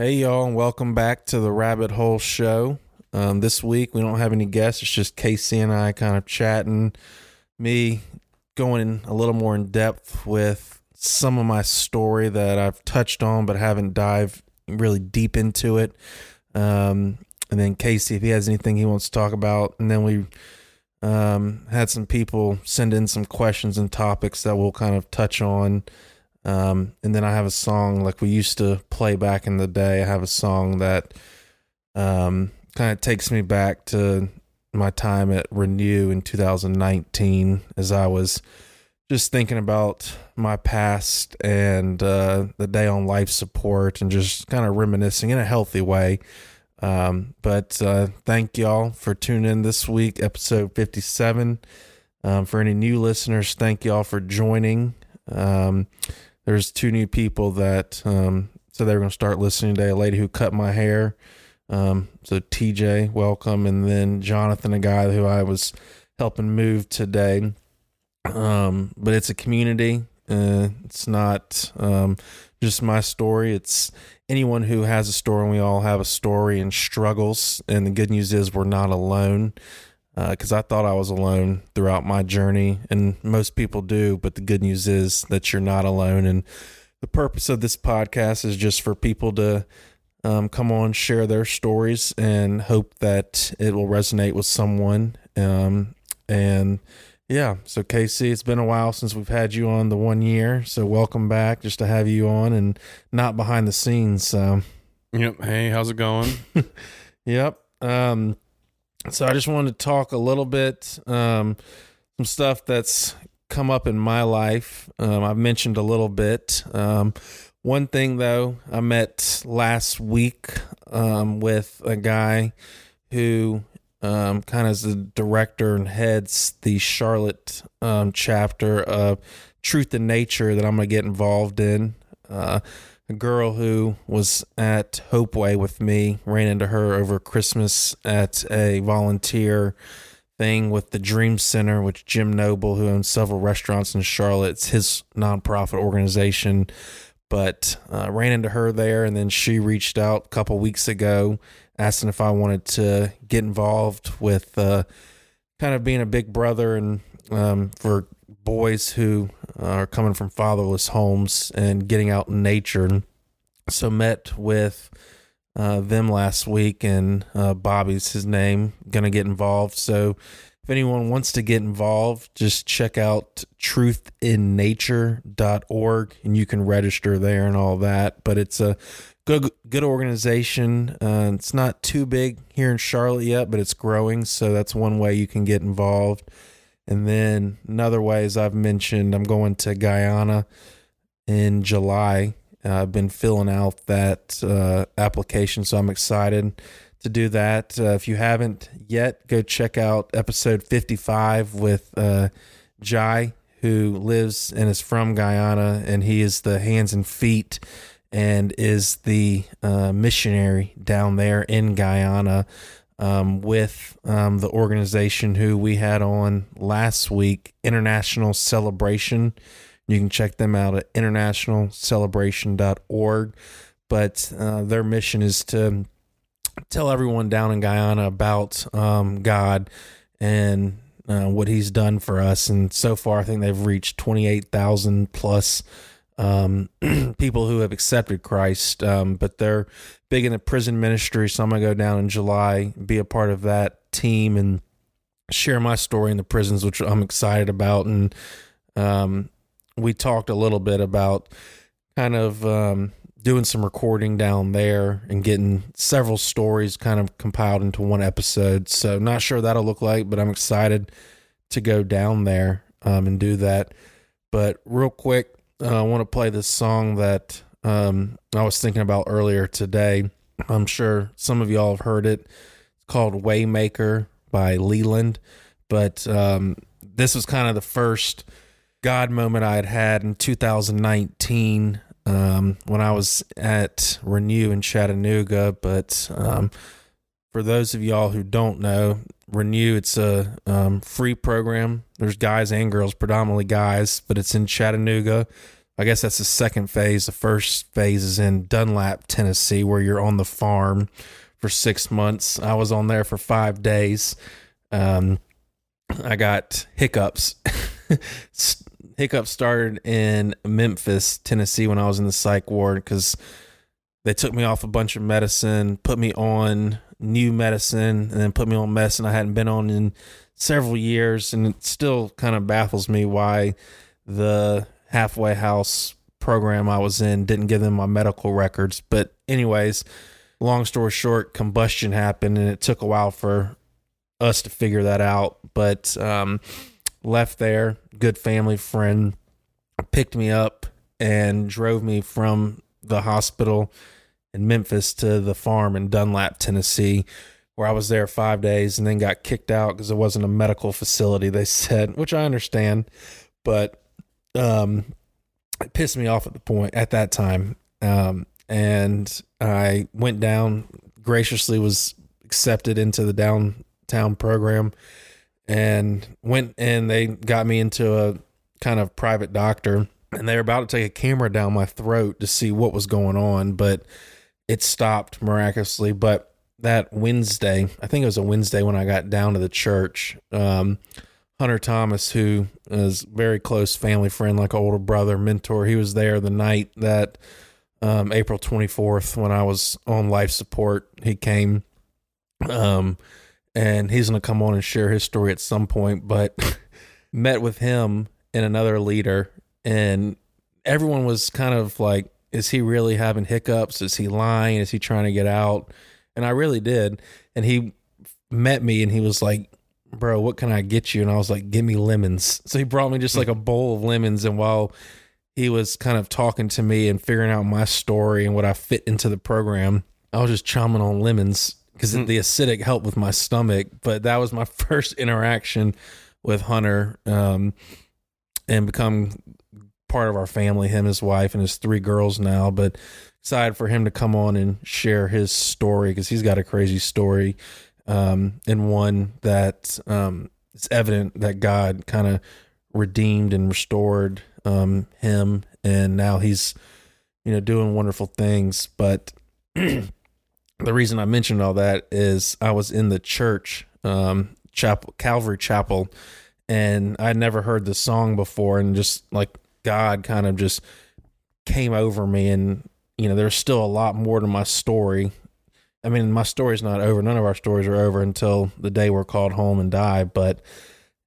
Hey, y'all, and welcome back to the Rabbit Hole Show. Um, this week, we don't have any guests. It's just KC and I kind of chatting, me going a little more in depth with some of my story that I've touched on but haven't dived really deep into it. Um, and then KC, if he has anything he wants to talk about. And then we um, had some people send in some questions and topics that we'll kind of touch on. Um, and then I have a song like we used to play back in the day. I have a song that um, kind of takes me back to my time at Renew in 2019 as I was just thinking about my past and uh, the day on life support and just kind of reminiscing in a healthy way. Um, but uh, thank y'all for tuning in this week, episode 57. Um, for any new listeners, thank y'all for joining. Um, there's two new people that um, so they were going to start listening today. A lady who cut my hair. Um, so TJ, welcome, and then Jonathan, a guy who I was helping move today. Um, but it's a community. Uh, it's not um, just my story. It's anyone who has a story, and we all have a story and struggles. And the good news is we're not alone because uh, I thought I was alone throughout my journey, and most people do. But the good news is that you're not alone. And the purpose of this podcast is just for people to um, come on, share their stories, and hope that it will resonate with someone. Um, and yeah, so KC, it's been a while since we've had you on the one year. So welcome back, just to have you on and not behind the scenes. So. Yep. Hey, how's it going? yep. Um, so I just wanted to talk a little bit, um, some stuff that's come up in my life. Um, I've mentioned a little bit. Um, one thing though, I met last week um, with a guy who um, kind of is the director and heads the Charlotte um, chapter of Truth in Nature that I'm going to get involved in. Uh, a girl who was at Hopeway with me ran into her over Christmas at a volunteer thing with the Dream Center, which Jim Noble, who owns several restaurants in Charlotte, it's his nonprofit organization. But uh, ran into her there, and then she reached out a couple weeks ago, asking if I wanted to get involved with uh, kind of being a big brother and um, for boys who are coming from fatherless homes and getting out in nature. So met with uh, them last week, and uh, Bobby's his name, gonna get involved. So if anyone wants to get involved, just check out truthinnature.org and you can register there and all that. But it's a good good organization. Uh, it's not too big here in Charlotte yet, but it's growing. So that's one way you can get involved. And then another way, as I've mentioned, I'm going to Guyana in July. I've been filling out that uh, application, so I'm excited to do that. Uh, if you haven't yet, go check out episode 55 with uh, Jai, who lives and is from Guyana, and he is the hands and feet and is the uh, missionary down there in Guyana um, with um, the organization who we had on last week, International Celebration. You can check them out at internationalcelebration.org. But uh, their mission is to tell everyone down in Guyana about um, God and uh, what He's done for us. And so far, I think they've reached 28,000 plus um, people who have accepted Christ, um, but they're big in the prison ministry. So I'm gonna go down in July, be a part of that team, and share my story in the prisons, which I'm excited about. And um, we talked a little bit about kind of um, doing some recording down there and getting several stories kind of compiled into one episode. So not sure that'll look like, but I'm excited to go down there um, and do that. But real quick, uh, I want to play this song that um, I was thinking about earlier today. I'm sure some of y'all have heard it. It's called Waymaker by Leeland. But um, this was kind of the first God moment I had had in 2019 um, when I was at Renew in Chattanooga. But um, for those of y'all who don't know, Renew, it's a um, free program. There's guys and girls, predominantly guys, but it's in Chattanooga. I guess that's the second phase. The first phase is in Dunlap, Tennessee, where you're on the farm for six months. I was on there for five days. Um, I got hiccups. hiccups started in Memphis, Tennessee, when I was in the psych ward because they took me off a bunch of medicine, put me on new medicine, and then put me on medicine I hadn't been on in several years. And it still kind of baffles me why the halfway house program I was in didn't give them my medical records. But, anyways, long story short, combustion happened and it took a while for us to figure that out. But, um, left there, good family friend picked me up and drove me from the hospital in Memphis to the farm in Dunlap, Tennessee, where I was there five days and then got kicked out because it wasn't a medical facility, they said, which I understand. But um, it pissed me off at the point at that time. Um, and I went down, graciously was accepted into the downtown program and went and they got me into a kind of private doctor and they were about to take a camera down my throat to see what was going on, but it stopped miraculously. But that Wednesday, I think it was a Wednesday when I got down to the church, um, Hunter Thomas, who is very close family friend, like older brother, mentor, he was there the night that um, April 24th when I was on life support. He came, um, and he's going to come on and share his story at some point, but met with him and another leader, and everyone was kind of like, is he really having hiccups? Is he lying? Is he trying to get out? And I really did. And he met me and he was like, bro, what can I get you? And I was like, give me lemons. So he brought me just like a bowl of lemons. And while he was kind of talking to me and figuring out my story and what I fit into the program, I was just chomping on lemons because mm. the acidic helped with my stomach. But that was my first interaction with Hunter um, and become part of our family, him, his wife, and his three girls now. But excited for him to come on and share his story because he's got a crazy story um, and one that um, it's evident that God kind of redeemed and restored um, him, and now he's you know doing wonderful things. But the reason I mentioned all that is I was in the church, um, chapel, Calvary Chapel, and I'd never heard the song before, and just like God kind of just came over me, and you know there's still a lot more to my story I mean, my story's not over. None of our stories are over until the day we're called home and die. But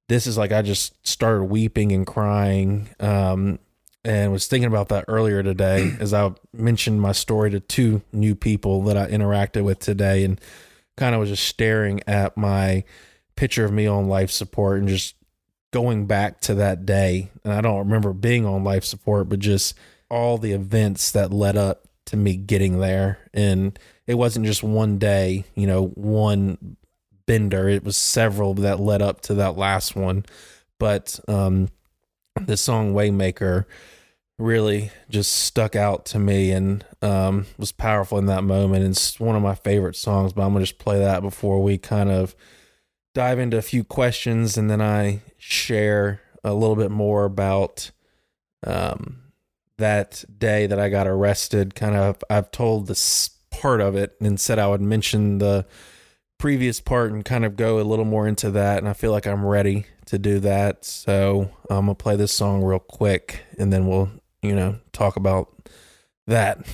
this is like I just started weeping and crying, um, and was thinking about that earlier today as I mentioned my story to two new people that I interacted with today, and kind of was just staring at my picture of me on life support and just going back to that day. And I don't remember being on life support, but just all the events that led up to me getting there and it wasn't just one day, you know, one bender. It was several that led up to that last one. But um, the song Waymaker really just stuck out to me and um, was powerful in that moment. And it's one of my favorite songs, but I'm going to just play that before we kind of dive into a few questions and then I share a little bit more about um, that day that I got arrested. Kind of, I've told this part of it and said I would mention the previous part and kind of go a little more into that. And I feel like I'm ready to do that. So I'm going to play this song real quick and then we'll, you know, talk about that.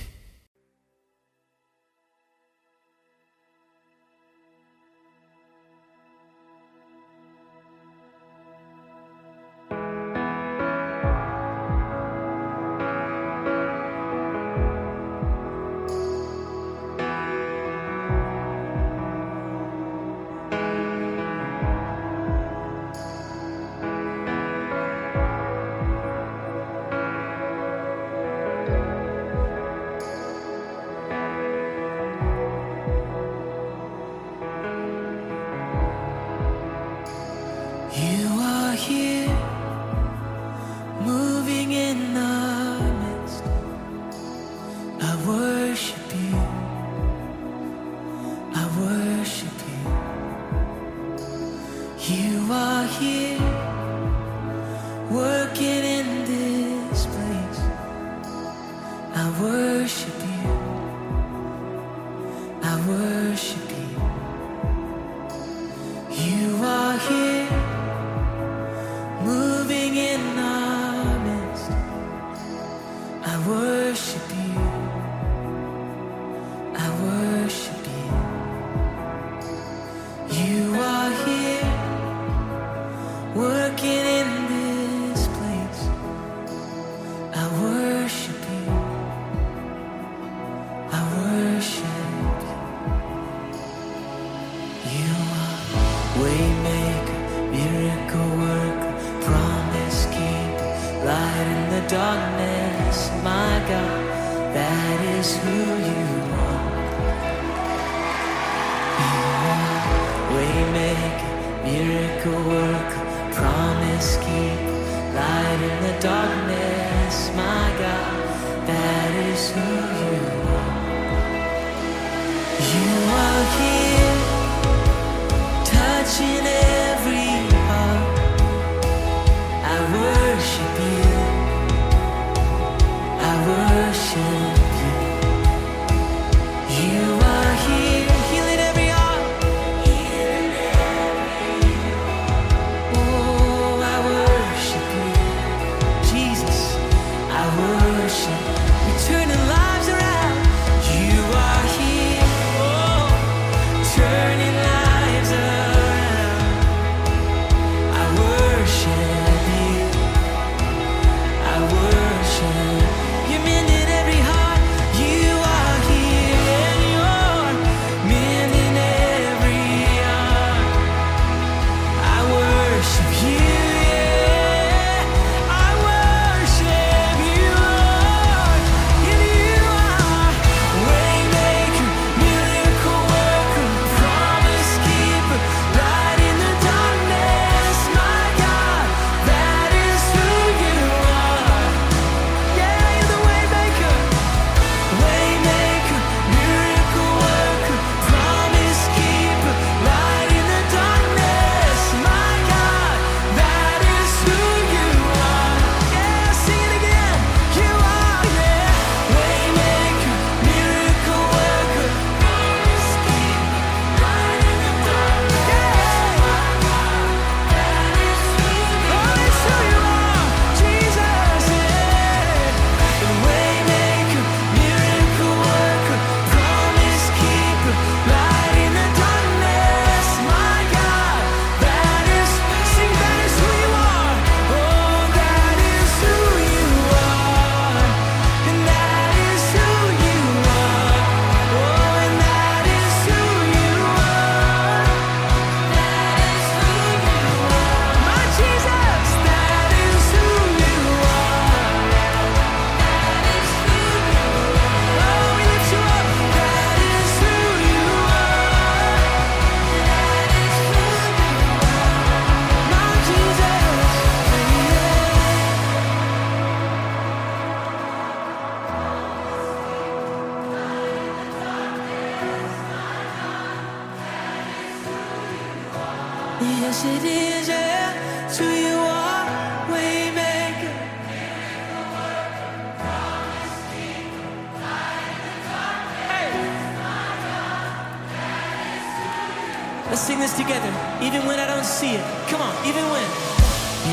sing this together, even when I don't see it. Come on, even when.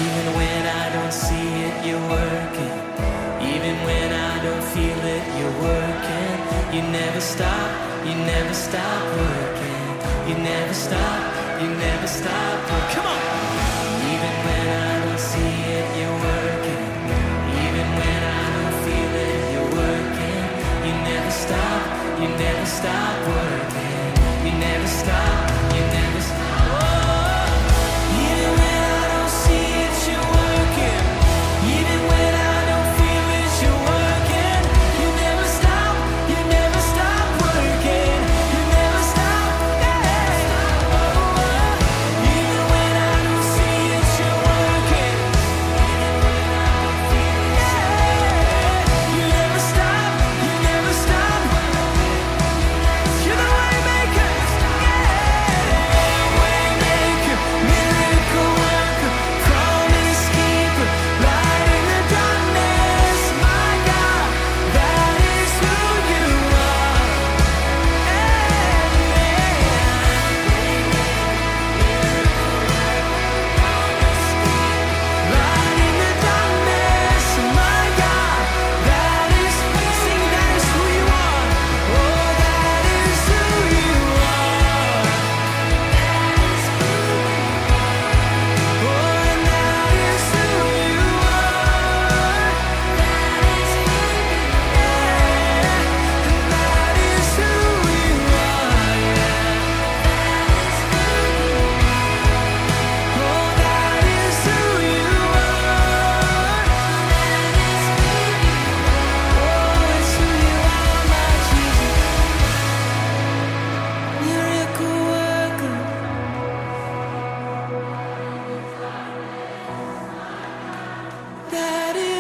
Even when I don't see it, you're working. Even when I don't feel it, you're working. You never stop, you never stop working. You never stop, you never stop working. Come on! Even when I don't see it, you're working. Even when I don't feel it, you're working. You never stop, you never stop working never stop, you never stop.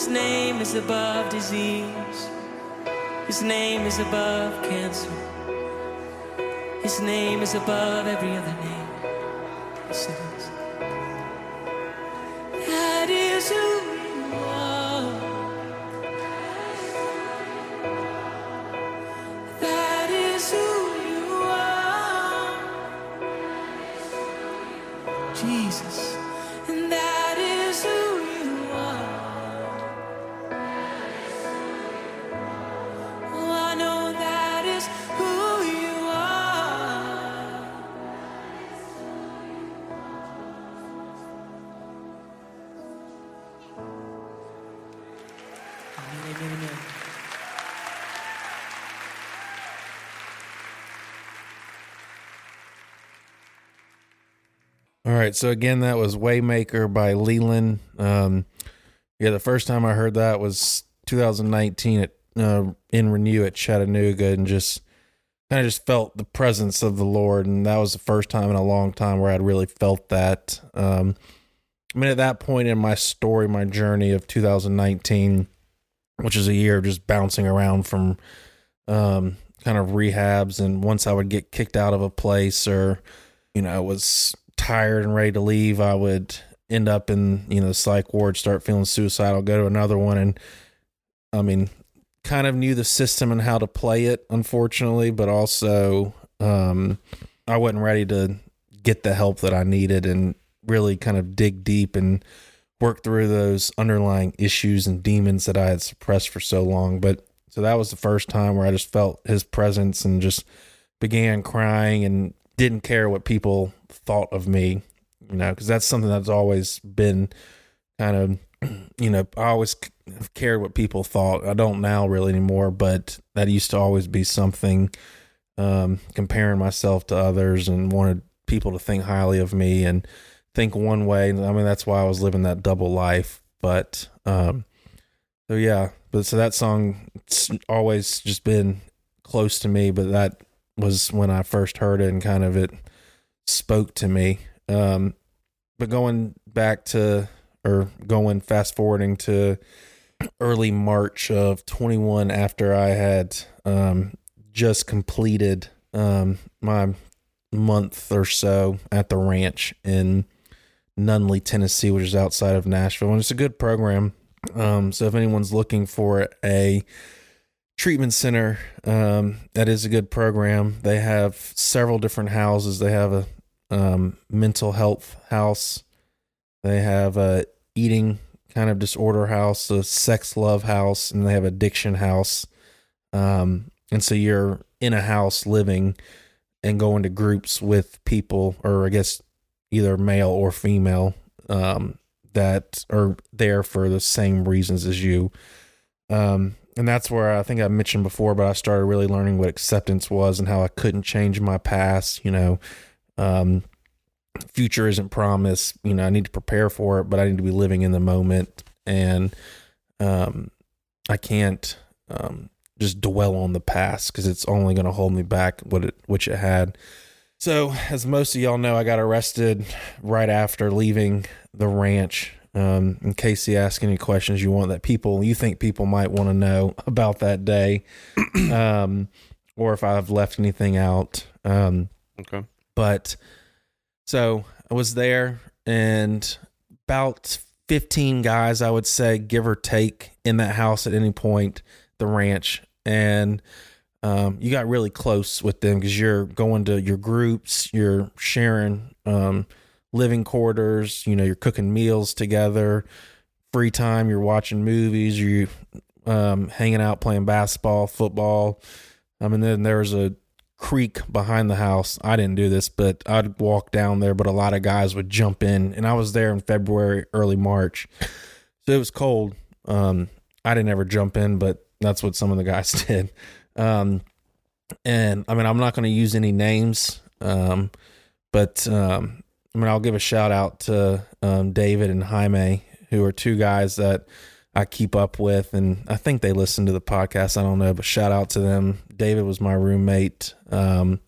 His name is above disease. His name is above cancer. His name is above every other name. Right, so again, that was Waymaker by Leeland. Um, yeah, the first time I heard that was 2019 at uh, in Renew at Chattanooga, and just kind of just felt the presence of the Lord, and that was the first time in a long time where I'd really felt that. Um, I mean, at that point in my story, my journey of 2019, which is a year of just bouncing around from um, kind of rehabs, and once I would get kicked out of a place or you know was tired and ready to leave, I would end up in you know psych ward, start feeling suicidal, go to another one, and I mean, kind of knew the system and how to play it, unfortunately, but also um, I wasn't ready to get the help that I needed and really kind of dig deep and work through those underlying issues and demons that I had suppressed for so long. But so that was the first time where I just felt his presence and just began crying and didn't care what people thought of me, you know, because that's something that's always been kind of, you know, I always cared what people thought. I don't now really anymore, but that used to always be something, um, comparing myself to others and wanted people to think highly of me and think one way. I mean, that's why I was living that double life. But, um, so yeah, but so that song, it's always just been close to me, but that was when I first heard it and kind of it spoke to me. Um, but going back to or going fast forwarding to early March of 21 after I had um, just completed um, my month or so at the ranch in Nunnelly, Tennessee, which is outside of Nashville. And it's a good program. Um, so if anyone's looking for a treatment center, um, that is a good program. They have several different houses. They have a um, mental health house. They have a eating kind of disorder house, a sex love house, and they have addiction house. Um, and so you're in a house living and going to groups with people, or I guess either male or female, um, that are there for the same reasons as you. Um, and that's where I think I mentioned before, but I started really learning what acceptance was and how I couldn't change my past. You know, um, future isn't promised. You know, I need to prepare for it, but I need to be living in the moment, and um, I can't um, just dwell on the past because it's only going to hold me back. What it which it had. So, as most of y'all know, I got arrested right after leaving the ranch. Um, in case you ask any questions you want that people you think people might want to know about that day, um, or if I've left anything out. Um, Okay. But so I was there and about 15 guys, I would say, give or take, in that house at any point, the ranch. And um, you got really close with them because you're going to your groups, you're sharing um, living quarters, you know, you're cooking meals together, free time, you're watching movies, you um, hanging out playing basketball, football. I mean, then there's a creek behind the house. I didn't do this, but I'd walk down there, but a lot of guys would jump in. And I was there in February, early March. So it was cold. Um, I didn't ever jump in, but that's what some of the guys did. Um, and I mean, I'm not going to use any names, um, but um, I mean, I'll give a shout out to um, David and Jaime, who are two guys that I keep up with, and I think they listen to the podcast. I don't know, but shout out to them. David was my roommate. Um,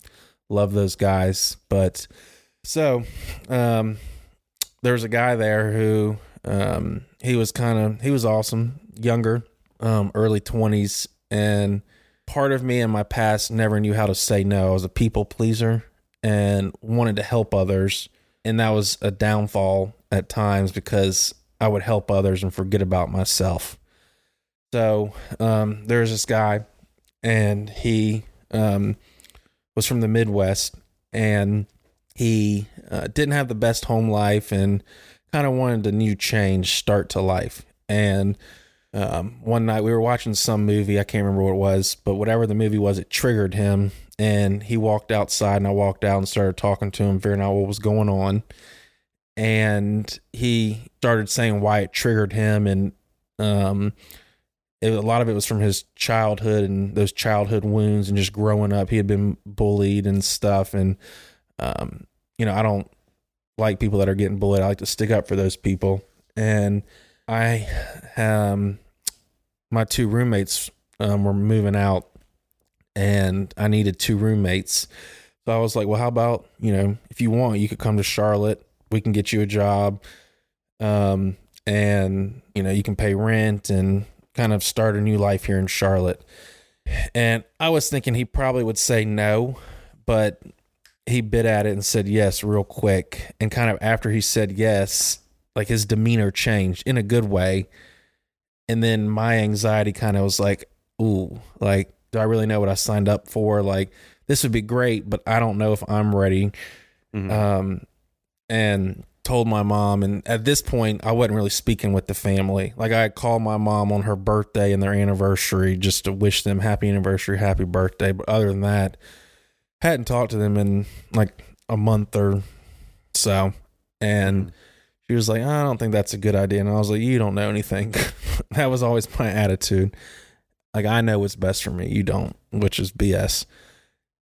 love those guys. But so um, there was a guy there who um, he was kind of he was awesome, younger, um, early twenties, and part of me in my past never knew how to say no. I was a people pleaser and wanted to help others, and that was a downfall at times because I would help others and forget about myself. So um, there's this guy, and he um, was from the Midwest, and he uh, didn't have the best home life, and kind of wanted a new change, start to life. And um, one night we were watching some movie, I can't remember what it was, but whatever the movie was, it triggered him, and he walked outside, and I walked out and started talking to him, figuring out what was going on and he started saying why it triggered him and um it, a lot of it was from his childhood and those childhood wounds and just growing up. He had been bullied and stuff and um you know I don't like people that are getting bullied. I like to stick up for those people. And I um my two roommates um were moving out and I needed two roommates. So I was like well how about you know if you want you could come to Charlotte we can get you a job um and you know you can pay rent and kind of start a new life here in Charlotte. And I was thinking he probably would say no but he bit at it and said yes real quick. And kind of after he said yes like his demeanor changed in a good way. And then my anxiety kind of was like ooh like do I really know what I signed up for? Like this would be great but I don't know if I'm ready. Mhm. um, and told my mom. And at this point, I wasn't really speaking with the family. Like I had called my mom on her birthday and their anniversary just to wish them happy anniversary, happy birthday. But other than that, hadn't talked to them in like a month or so. And mm-hmm. she was like, I don't think that's a good idea. And I was like, You don't know anything. that was always my attitude. Like I know what's best for me. You don't, which is BS.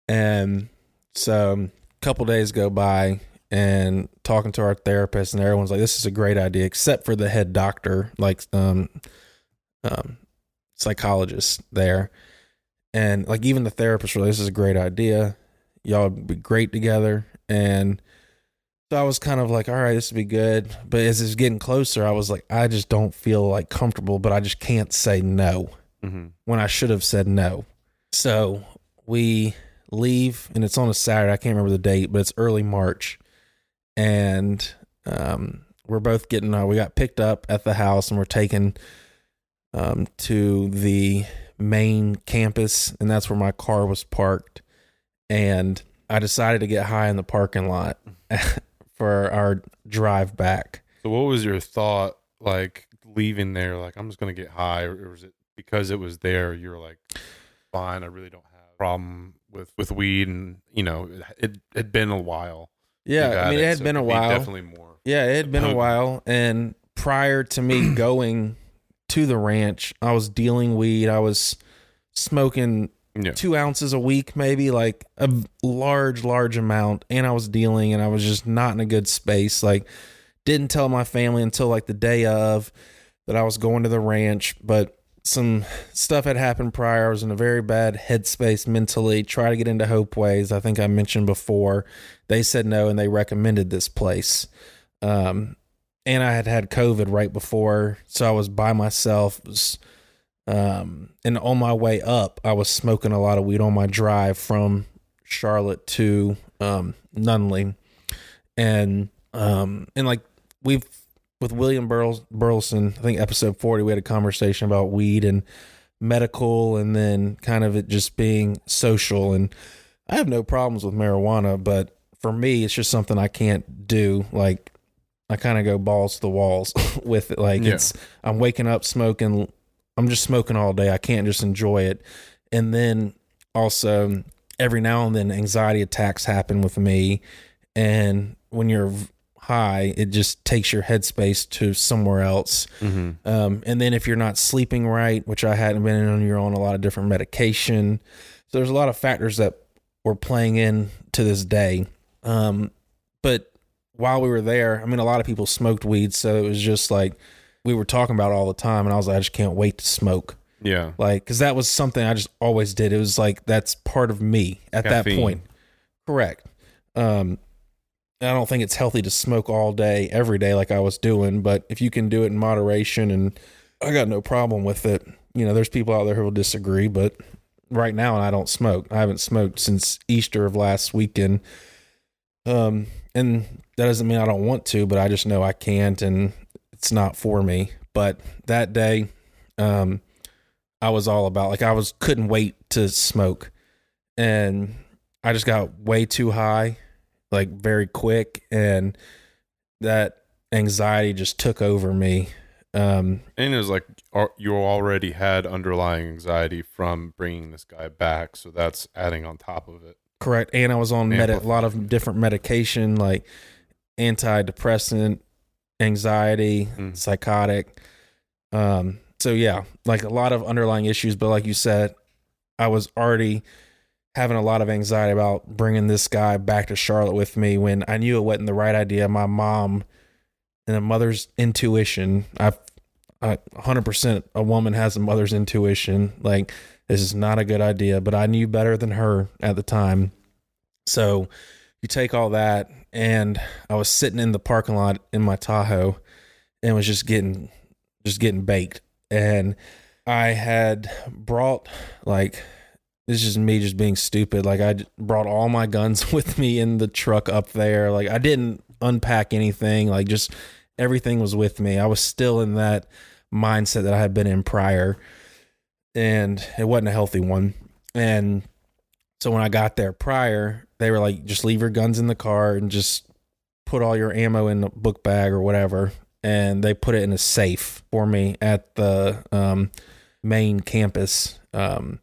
And so a couple days go by and talking to our therapist and everyone's like this is a great idea except for the head doctor like um um psychologist there and like even the therapist really this is a great idea y'all would be great together and so I was kind of like all right this would be good but as it's getting closer I was like I just don't feel like comfortable but I just can't say no Mhm. when I should have said no. So we leave, and it's on a Saturday. I can't remember the date, but it's early March, and um, we're both getting. Uh, we got picked up at the house, and we're taken um, to the main campus, and that's where my car was parked. And I decided to get high in the parking lot for our drive back. So what was your thought like leaving there? Like I'm just gonna get high, or was it because it was there? You were like, fine, I really don't have a problem with with weed, and you know it it had been a while. Yeah, I mean, it had so been a it'd be while. Definitely more. Yeah, it had been a while. And prior to me going to the ranch, I was dealing weed. I was smoking Yeah. two ounces a week, maybe like a large, large amount. And I was dealing and I was just not in a good space. Like, didn't tell my family until like the day of that I was going to the ranch. But some stuff had happened prior. I was in a very bad headspace mentally. Try to get into Hope Ways. I think I mentioned before. They said no and they recommended this place. Um, and I had had COVID right before, so I was by myself. Was, um, and on my way up, I was smoking a lot of weed on my drive from Charlotte to um, Nunnelly, and um, and like we've with William Burles, Burleson, I think episode forty, we had a conversation about weed and medical, and then kind of it just being social. And I have no problems with marijuana, but for me, it's just something I can't do. Like I kind of go balls to the walls with it. Like Yeah. it's I'm waking up smoking. I'm just smoking all day. I can't just enjoy it. And then also every now and then anxiety attacks happen with me. And when you're high, it just takes your headspace to somewhere else. hmm Um, and then if you're not sleeping right, which I hadn't been on, you're on a lot of different medication. So there's a lot of factors that were playing in to this day. Um, but while we were there, I mean, a lot of people smoked weed, so it was just like we were talking about all the time, and I was like, I just can't wait to smoke. Yeah. Like, because that was something I just always did. It was like that's part of me at that point. Correct. Um, I don't think it's healthy to smoke all day, every day, like I was doing. But if you can do it in moderation, and I got no problem with it. You know, there's people out there who will disagree, but right now I don't smoke. I haven't smoked since Easter of last weekend. Um, and that doesn't mean I don't want to, but I just know I can't, and it's not for me. But that day, um, I was all about like I was couldn't wait to smoke, and I just got way too high, like very quick, and that anxiety just took over me. Um, And it was like you already had underlying anxiety from bringing this guy back, so that's adding on top of it. correct, and I was on med- a lot of different medication, like antidepressant, anxiety, Mm. psychotic. Um, so yeah, like a lot of underlying issues, but like you said, I was already having a lot of anxiety about bringing this guy back to Charlotte with me when I knew it wasn't the right idea. My mom and a mother's intuition, I, I 100% a woman has a mother's intuition. Like this is not a good idea, but I knew better than her at the time. So you take all that and I was sitting in the parking lot in my Tahoe and was just getting just getting baked and I had brought like this is just me just being stupid. Like I brought all my guns with me in the truck up there. Like I didn't unpack anything. Like just everything was with me. I was still in that mindset that I had been in prior. And it wasn't a healthy one. And so when I got there prior they were like just leave your guns in the car and just put all your ammo in the book bag or whatever. And they put it in a safe for me at the um, main campus um,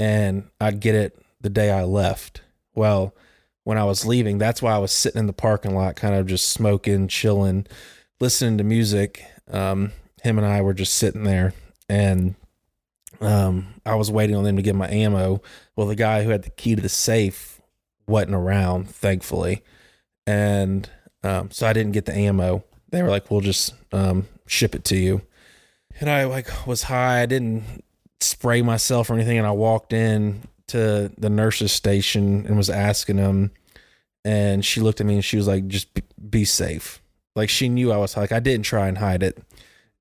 and i'd get it the day i left well when i was leaving that's why i was sitting in the parking lot kind of just smoking chilling listening to music um, him and i were just sitting there and um, i was waiting on them to get my ammo well the guy who had the key to the safe wasn't around thankfully and um, so I didn't get the ammo. They were like, "We'll just um, ship it to you." And I like was high. I didn't spray myself or anything, and I walked in to the nurse's station and was asking them, and she looked at me and she was like, "Just be, be safe." Like she knew I was like I didn't try and hide it,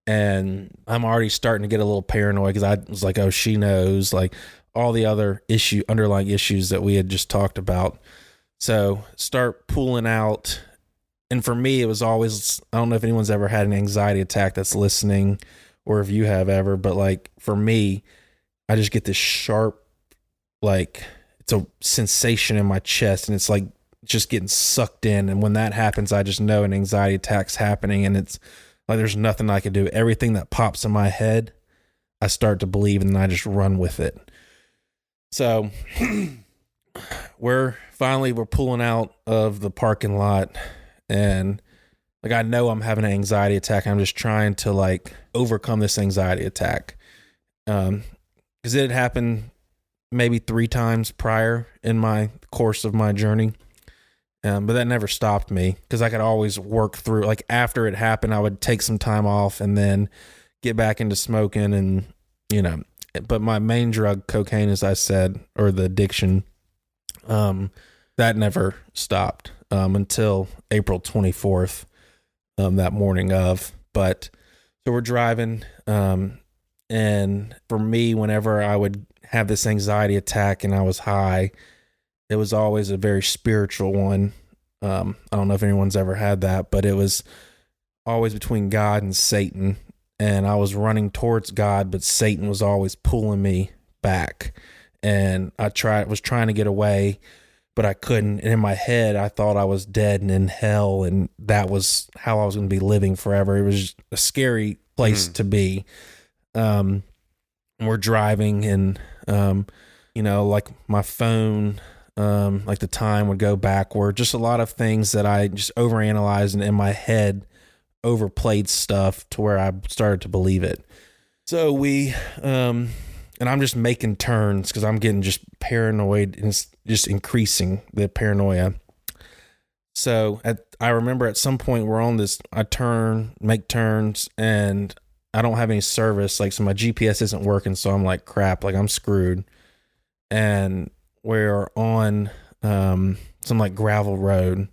and I'm already starting to get a little paranoid because I was like, "Oh, she knows." Like all the other issue underlying issues that we had just talked about. So start pulling out. And for me, it was always, I don't know if anyone's ever had an anxiety attack that's listening or if you have ever, but like for me, I just get this sharp, like it's a sensation in my chest and it's like just getting sucked in. And when that happens, I just know an anxiety attack's happening and it's like there's nothing I can do. Everything that pops in my head, I start to believe and then I just run with it. So we're finally we're pulling out of the parking lot and like I know I'm having an anxiety attack. I'm just trying to like overcome this anxiety attack. Um cuz it had happened maybe 3 times prior in my course of my journey. Um, but that never stopped me because I could always work through like after it happened I would take some time off and then get back into smoking and you know but my main drug cocaine as I said or the addiction um that never stopped um until April 24th um that morning of but so we're driving um and for me whenever I would have this anxiety attack and I was high it was always a very spiritual one. Um I don't know if anyone's ever had that but it was always between God and Satan and I was running towards God but Satan was always pulling me back. And I tried was trying to get away but I couldn't. And in my head I thought I was dead and in hell and that was how I was going to be living forever. It was a scary place Mhm. to be. Um we're driving and um you know like my phone um like the time would go backward. Just a lot of things that I just overanalyzed and in my head overplayed stuff to where I started to believe it. So we um and I'm just making turns because I'm getting just paranoid and it's just increasing the paranoia. So at I remember at some point we're on this I turn, make turns and I don't have any service like so my GPS isn't working so I'm like crap, like I'm screwed. And we're on um some like gravel road.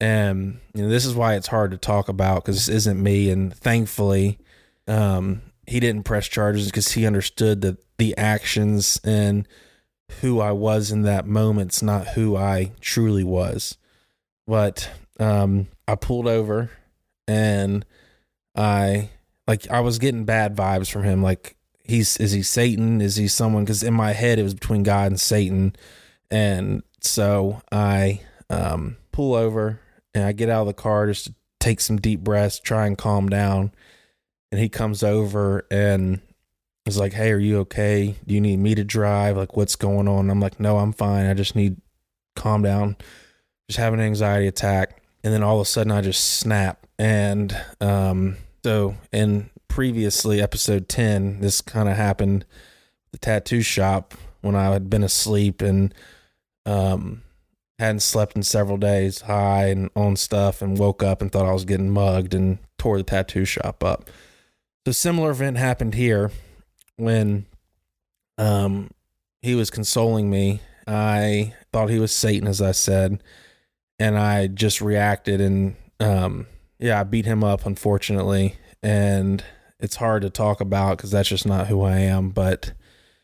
And you know this is why it's hard to talk about cuz this isn't me and thankfully um he didn't press charges because he understood that the actions and who I was in that moment's not who I truly was. But um, I pulled over and I like I was getting bad vibes from him. Like he's is he Satan? Is he someone? Because in my head it was between God and Satan, and so I um, pull over and I get out of the car just to take some deep breaths, try and calm down. And he comes over and is like, "Hey, are you okay? Do you need me to drive? Like, what's going on?" I'm like, "No, I'm fine. I just need calm down. Just have an anxiety attack." And then all of a sudden, I just snap. And um, so, in previously episode ten, this kind of happened. The tattoo shop when I had been asleep and um hadn't slept in several days, high and on stuff, and woke up and thought I was getting mugged and tore the tattoo shop up. So similar event happened here when um he was consoling me. I thought he was Satan, as I said, and I just reacted and um yeah, I beat him up unfortunately, and it's hard to talk about because that's just not who I am. But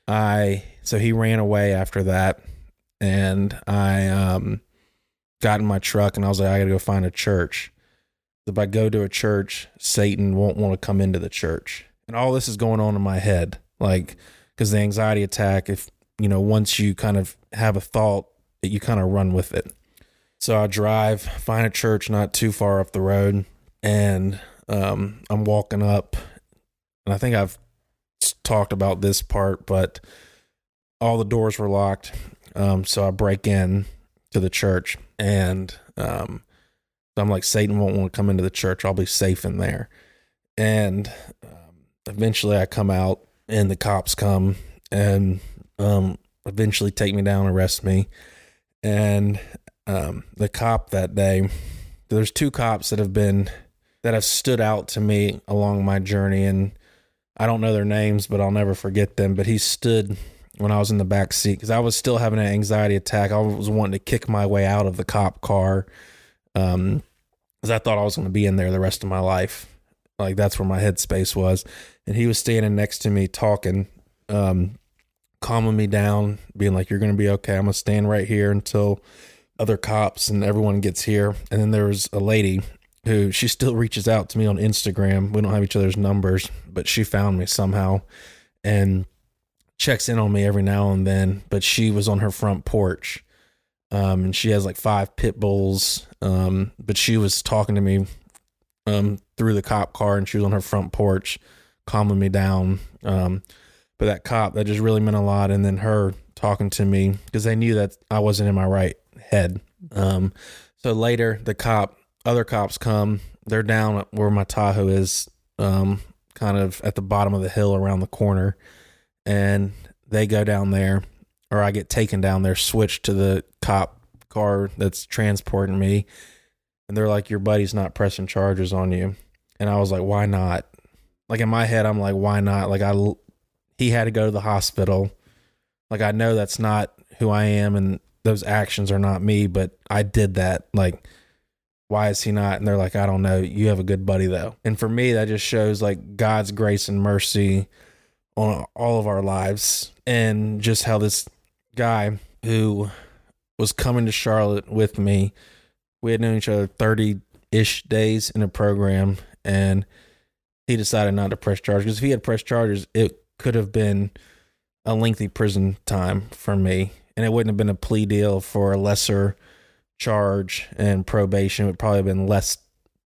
I so he ran away after that, and I um got in my truck and I was like, I gotta go find a church. If I go to a church, Satan won't want to come into the church. And all this is going on in my head, like, because the anxiety attack, if, you know, once you kind of have a thought, you kind of run with it. So I drive, find a church not too far up the road, and um, I'm walking up. And I think I've talked about this part, but all the doors were locked. Um, so I break in to the church, and um, so I'm like, Satan won't want to come into the church. I'll be safe in there. And um, eventually I come out, and the cops come and um, eventually take me down, arrest me. And um, the cop that day, there's two cops that have been, that have stood out to me along my journey. And I don't know their names, but I'll never forget them. But he stood when I was in the back seat because I was still having an anxiety attack. I was wanting to kick my way out of the cop car um because I thought I was going to be in there the rest of my life. Like that's where my headspace was. And he was standing next to me talking, um, calming me down, being like, You're going to be okay. I'm going to stand right here until other cops and everyone gets here. And then there was a lady who she still reaches out to me on Instagram. We don't have each other's numbers, but she found me somehow and checks in on me every now and then. But she was on her front porch um, and she has like five pit bulls. Um, but she was talking to me um, through the cop car, and she was on her front porch, calming me down. Um, but that cop that just really meant a lot, and then her talking to me because they knew that I wasn't in my right head. Um, so later, the cop, other cops come. They're down where my Tahoe is, um, kind of at the bottom of the hill around the corner, and they go down there or I get taken down there, switched to the cop car that's transporting me. And they're like, Your buddy's not pressing charges on you. And I was like, Why not? Like in my head, I'm like, Why not? Like, I, he had to go to the hospital. Like, I know that's not who I am and those actions are not me, but I did that. Like, why is he not? And they're like, I don't know. You have a good buddy though. And for me, that just shows like God's grace and mercy on all of our lives and just how this guy who was coming to Charlotte with me, we had known each other 30 ish days in a program and he decided not to press charges because if he had pressed charges, it could have been a lengthy prison time for me and it wouldn't have been a plea deal for a lesser charge and probation. It would probably have been less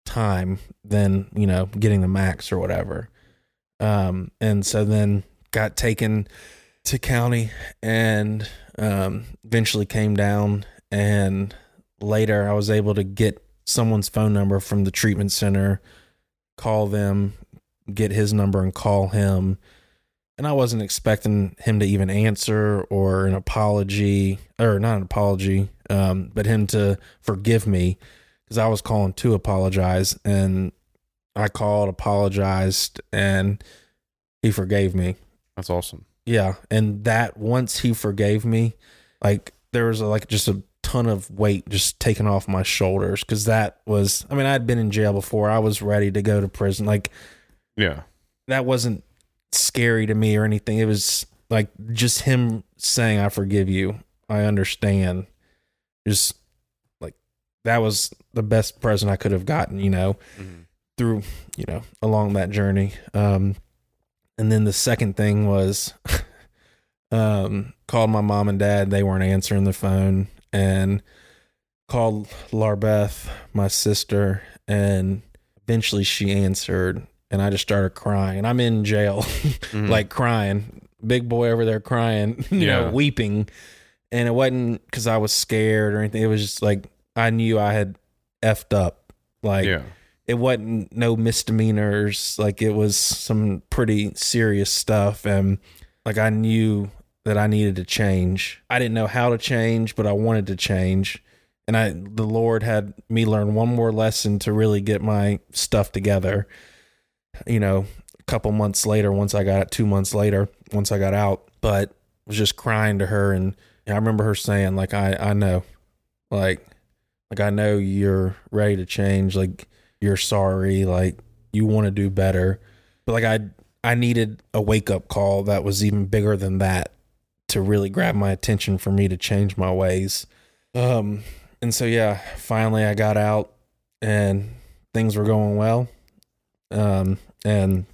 time than, you know, getting the max or whatever. Um, and so then got taken to county and um, eventually came down. And later, I was able to get someone's phone number from the treatment center, call them, get his number, and call him. and I wasn't expecting him to even answer or an apology or not an apology, um, but him to forgive me because I was calling to apologize and I called, apologized, and he forgave me. That's awesome. Yeah, and that once he forgave me, like there was like just a ton of weight just taken off my shoulders because that was I mean I'd been in jail before. I was ready to go to prison. Like Yeah. that wasn't scary to me or anything. It was like just him saying I forgive you. I understand. Just like that was the best present I could have gotten, you know Mhm. through you know along that journey um and then the second thing was um called my mom and dad. They weren't answering the phone. And called larbeth my sister and eventually she answered and i just started crying. And i'm in jail Mhm. like crying. Big boy over there crying you know weeping. And it wasn't because i was scared or anything. It was just like i knew i had effed up. Like yeah. It wasn't no misdemeanors like it was some pretty serious stuff and like i knew that i needed to change. I didn't know how to change but i wanted to change and i the lord had me learn one more lesson to really get my stuff together. You know a couple months later once i got two months later once i got out but was just crying to her and i remember her saying like i i know like like i know you're ready to change like you're sorry like you want to do better. But like i i needed a wake up call that was even bigger than that to really grab my attention for me to change my ways. Um and so yeah finally i got out and things were going well. Um and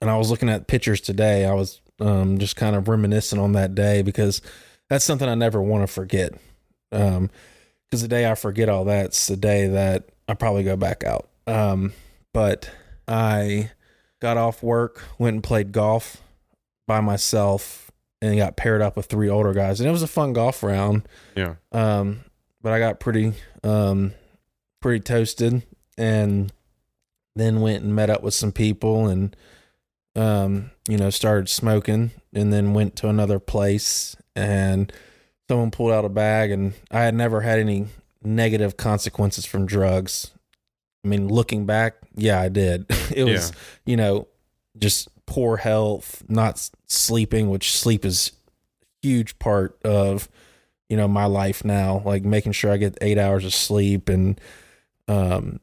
and i was looking at pictures today. I was um just kind of reminiscing on that day because that's something i never want to forget. Um because the day I forget all that's the day that I probably go back out. Um, but I got off work, went and played golf by myself, and got paired up with three older guys, and it was a fun golf round. Yeah. Um, but I got pretty, um, pretty toasted, and then went and met up with some people, and um, you know, started smoking, and then went to another place and someone pulled out a bag and I had never had any negative consequences from drugs. I mean, looking back, yeah, I did. It was, Yeah. you know, just poor health, not sleeping, which sleep is a huge part of, you know, my life now, like making sure I get 8 hours of sleep and um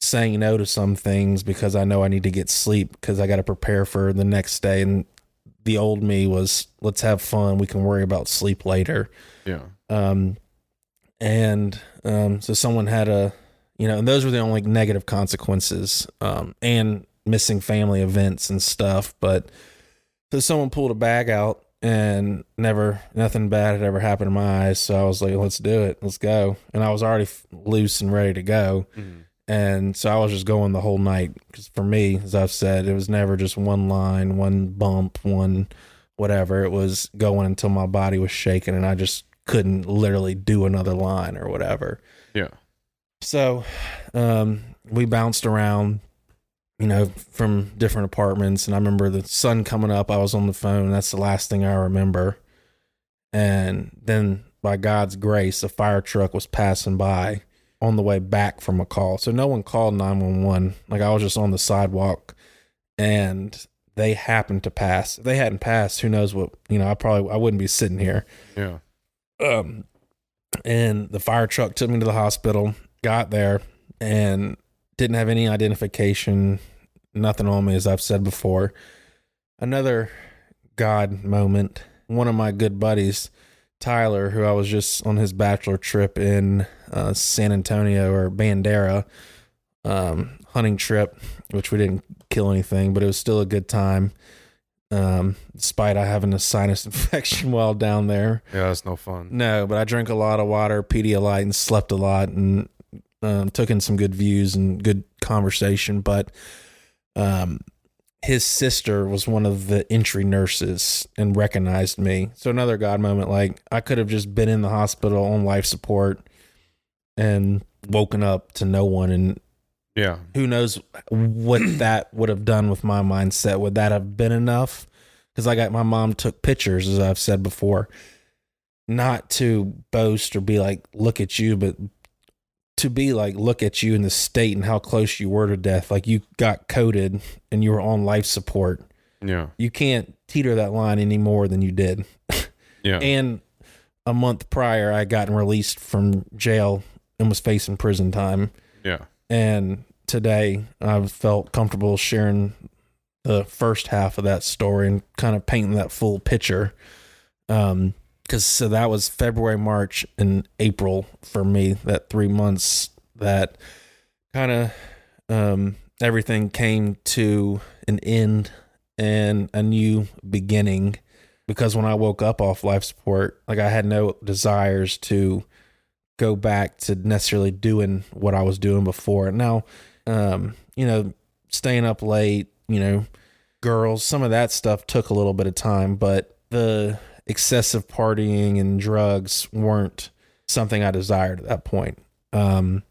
saying no to some things because I know I need to get sleep because I got to prepare for the next day and the old me was let's have fun, we can worry about sleep later Yeah. um and um so someone had a you know and those were the only negative consequences um and missing family events and stuff but so someone pulled a bag out and never nothing bad had ever happened in my eyes so i was like let's do it let's go and i was already f- loose and ready to go Mhm. and so I was just going the whole night because for me, as I've said, it was never just one line, one bump, one whatever. It was going until my body was shaking and I just couldn't literally do another line or whatever. So um, we bounced around, you know, from different apartments. And I remember the sun coming up. I was on the phone. That's the last thing I remember. And then by God's grace, a fire truck was passing by on the way back from a call. So no one called 911. Like I was just on the sidewalk and they happened to pass. If they hadn't passed, who knows what, you know, I probably I wouldn't be sitting here Yeah. um and the fire truck took me to the hospital got there and didn't have any identification nothing on me as i've said before another god moment one of my good buddies tyler who i was just on his bachelor trip in uh, san antonio or bandera um hunting trip which we didn't kill anything but it was still a good time um despite i having a sinus infection while down there Yeah. That's no fun. no, but I drank a lot of water, Pedialyte, and slept a lot, and um, took in some good views and good conversation. But um, his sister was one of the entry nurses and recognized me. So another God moment. Like I could have just been in the hospital on life support and woken up to no one, and Yeah. who knows what that would have done with my mindset. Would that have been enough? because I got my mom took pictures, as I've said before, not to boast or be like, look at you, but to be like, look at you in the state and how close you were to death. Like you got coded and you were on life support. Yeah. You can't teeter that line any more than you did. Yeah. And a month prior, I gotten released from jail and was facing prison time. yeah. And today, I felt comfortable sharing the first half of that story and kind of painting that full picture. Um, because so that was February, March, and April for me. That three months that kind of um everything came to an end and a new beginning because when I woke up off life support, like I had no desires to go back to necessarily doing what I was doing before. Now, um, you know, staying up late, you know, girls, some of that stuff took a little bit of time, but the excessive partying and drugs weren't something I desired at that point. Um,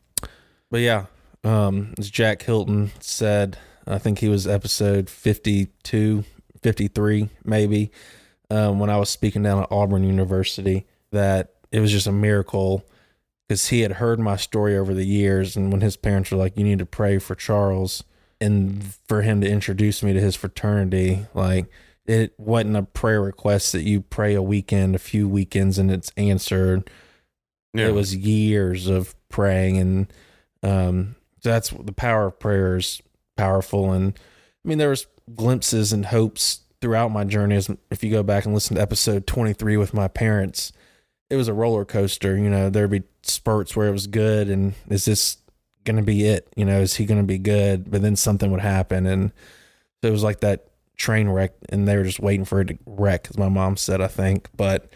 but yeah, um, as Jack Hilton said, I think he was episode 52, 53, maybe, um, when I was speaking down at Auburn University, that it was just a miracle because he had heard my story over the years. And when his parents were like, you need to pray for Charles, and for him to introduce me to his fraternity, like, it wasn't a prayer request that you pray a weekend, a few weekends, and it's answered. Yeah. it was years of praying and um that's the power of prayer is powerful and i mean there was glimpses and hopes throughout my journey. As if you go back and listen to episode 23 with my parents it was a roller coaster you know there'd be spurts where it was good and is this gonna be it? You know is he gonna be good? But then something would happen and it was like that train wreck and they were just waiting for it to wreck as my mom said i think. But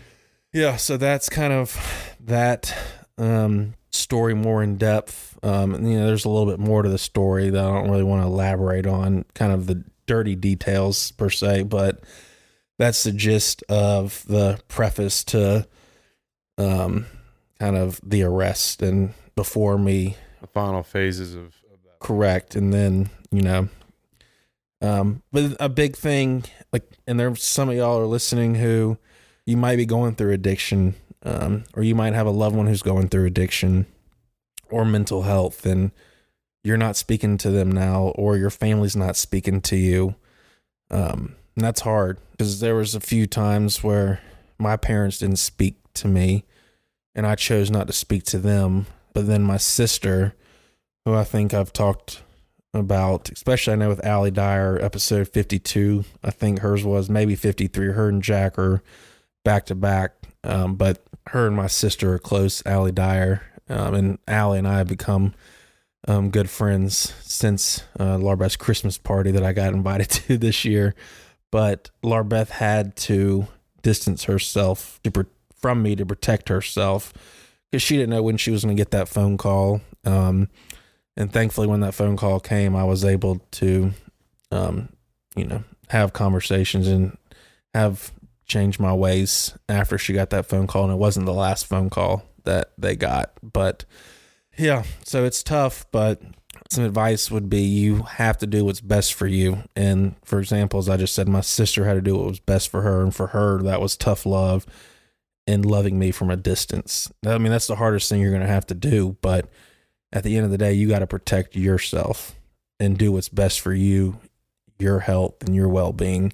yeah so that's kind of that um story more in depth. Um and, you know there's a little bit more to the story that i don't really want to elaborate on kind of the dirty details per se but that's the gist of the preface to um kind of the arrest and before me. The final phases of, of that. correct. And then you know um but a big thing like and there's some of y'all are listening who you might be going through addiction um or you might have a loved one who's going through addiction or mental health and you're not speaking to them now or your family's not speaking to you. Um and that's hard because there was a few times where my parents didn't speak to me and I chose not to speak to them. But then my sister who I think I've talked about, especially I know with Allie Dyer, episode 52. I think hers was maybe 53. Her and Jack are back to back. Um, but her and my sister are close, Allie Dyer. Um, and Allie and I have become um, good friends since uh, Larbeth's Christmas party that I got invited to this year. But Larbeth had to distance herself to, from me to protect herself because she didn't know when she was going to get that phone call. Um, and thankfully, when that phone call came, I was able to, um, you know, have conversations and have changed my ways after she got that phone call. And it wasn't the last phone call that they got, but yeah, so it's tough. But some advice would be you have to do what's best for you. And for example, as I just said, my sister had to do what was best for her, and for her, that was tough love and loving me from a distance. I mean, that's the hardest thing you're going to have to do, but at the end of the day, you got to protect yourself and do what's best for you, your health, and your well being.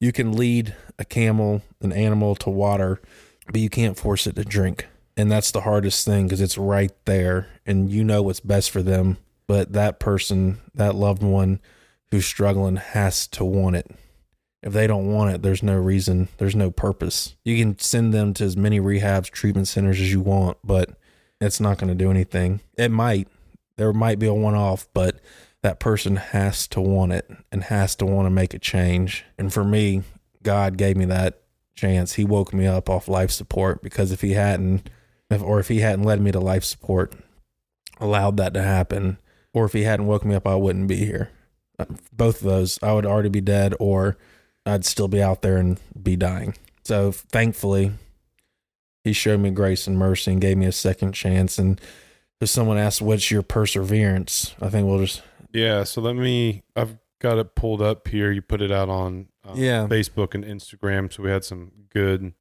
You can lead a camel, an animal to water, but you can't force it to drink. And that's the hardest thing because it's right there and you know what's best for them. But that person, that loved one who's struggling, has to want it. If they don't want it, there's no reason, there's no purpose. You can send them to as many rehabs, treatment centers as you want, but it's not going to do anything. It might. There might be a one off, but that person has to want it and has to want to make a change. And for me, God gave me that chance. He woke me up off life support because if he hadn't, if, or if he hadn't led me to life support, allowed that to happen, or if he hadn't woke me up, I wouldn't be here. Both of those, I would already be dead or I'd still be out there and be dying. So thankfully, he showed me grace and mercy and gave me a second chance. And if someone asks, what's your perseverance? I think we'll just, Yeah, so let me. I've got it pulled up here. You put it out on uh, Yeah. Facebook and Instagram. So we had some good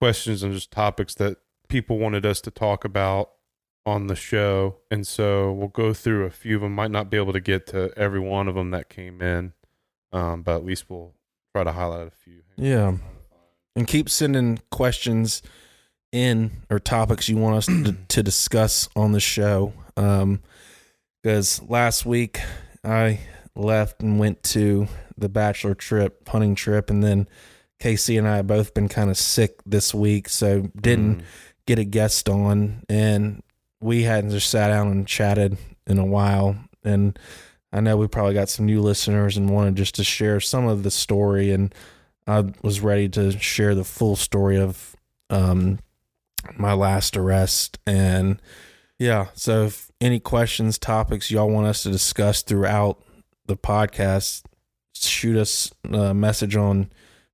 questions and just topics that people wanted us to talk about on the show. And so we'll go through a few of them. Might not be able to get to every one of them that came in, um, but at least we'll try to highlight a few. Yeah. and keep sending questions in or topics you want us to, to discuss on the show. Um, because last week I left and went to the bachelor trip, hunting trip, and then KC and I have both been kind of sick this week, so didn't Mm. get a guest on, and we hadn't just sat down and chatted in a while. And I know we probably got some new listeners and wanted just to share some of the story. And I was ready to share the full story of um, my last arrest. And yeah, so if any questions, topics y'all want us to discuss throughout the podcast, shoot us a message on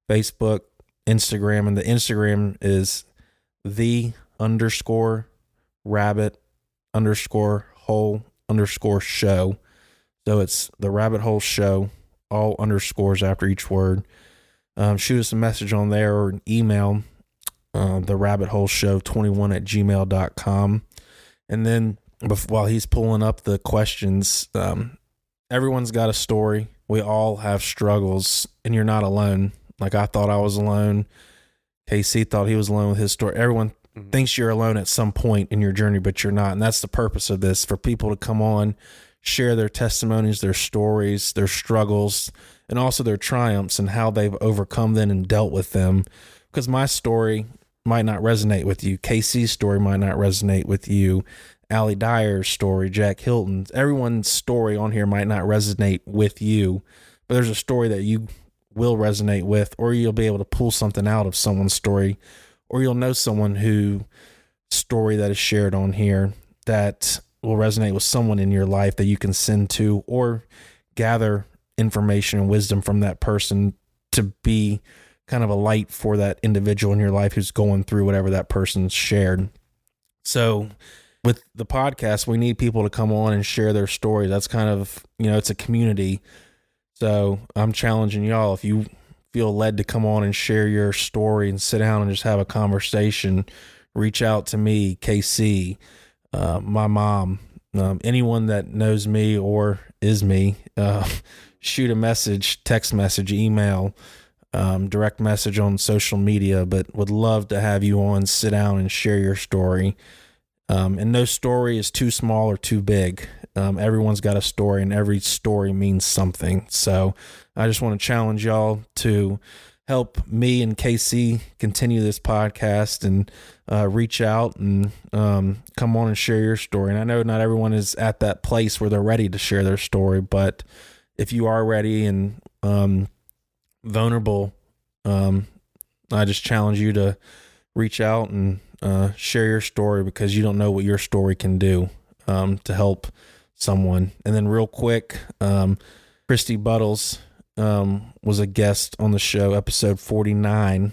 Facebook, Instagram, and the Instagram is the underscore rabbit underscore hole underscore show. So it's the rabbit hole show, all underscores after each word. Um, shoot us a message on there or an email, uh, the rabbit hole show 21 at gmail.com. And then while he's pulling up the questions, um, everyone's got a story. We all have struggles, and you're not alone. Like I thought I was alone. KC thought he was alone with his story. Everyone Mhm. thinks you're alone at some point in your journey, but you're not. And that's the purpose of this for people to come on, share their testimonies, their stories, their struggles, and also their triumphs and how they've overcome them and dealt with them. Because my story might not resonate with you. KC's story might not resonate with you. Allie Dyer's story, Jack Hilton's, everyone's story on here might not resonate with you, but there's a story that you will resonate with, or you'll be able to pull something out of someone's story, or you'll know someone who story that is shared on here that will resonate with someone in your life that you can send to or gather information and wisdom from that person to be kind of a light for that individual in your life who's going through whatever that person's shared. So with the podcast, we need people to come on and share their story. That's kind of, you know, it's a community. So I'm challenging y'all if you feel led to come on and share your story and sit down and just have a conversation, reach out to me, KC, uh, my mom, um, anyone that knows me or is me, uh, shoot a message, text message, email, um, direct message on social media, but would love to have you on, sit down and share your story. Um, and no story is too small or too big. Um, everyone's got a story, and every story means something. So I just want to challenge y'all to help me and KC continue this podcast and uh, reach out and um, come on and share your story. And I know not everyone is at that place where they're ready to share their story, but if you are ready and um, vulnerable, um, I just challenge you to reach out and uh, share your story because you don't know what your story can do um, to help someone. And then, real quick, um, Christy Buttles um, was a guest on the show, episode 49,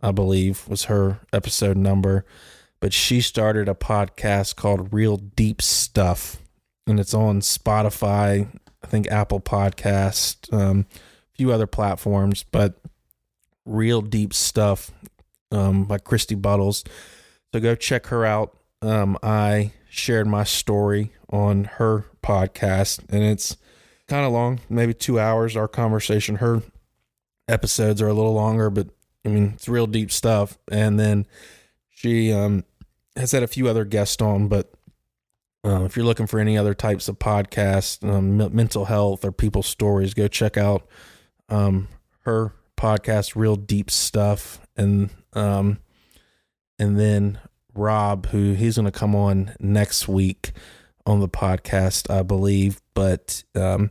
I believe, was her episode number. But she started a podcast called Real Deep Stuff, and it's on Spotify, I think Apple Podcast, um, few other platforms, but Real Deep Stuff um, by Christy Buttles. So go check her out. Um, I shared my story on her podcast, and it's kind of long, maybe two hours. Our conversation, her episodes are a little longer, but I mean, it's real deep stuff. And then she um, has had a few other guests on, but uh, if you're looking for any other types of podcasts, um, me- mental health or people's stories, go check out um, her podcast, Real Deep Stuff, and um, and then Rob, who he's going to come on next week on the podcast, I believe. But um,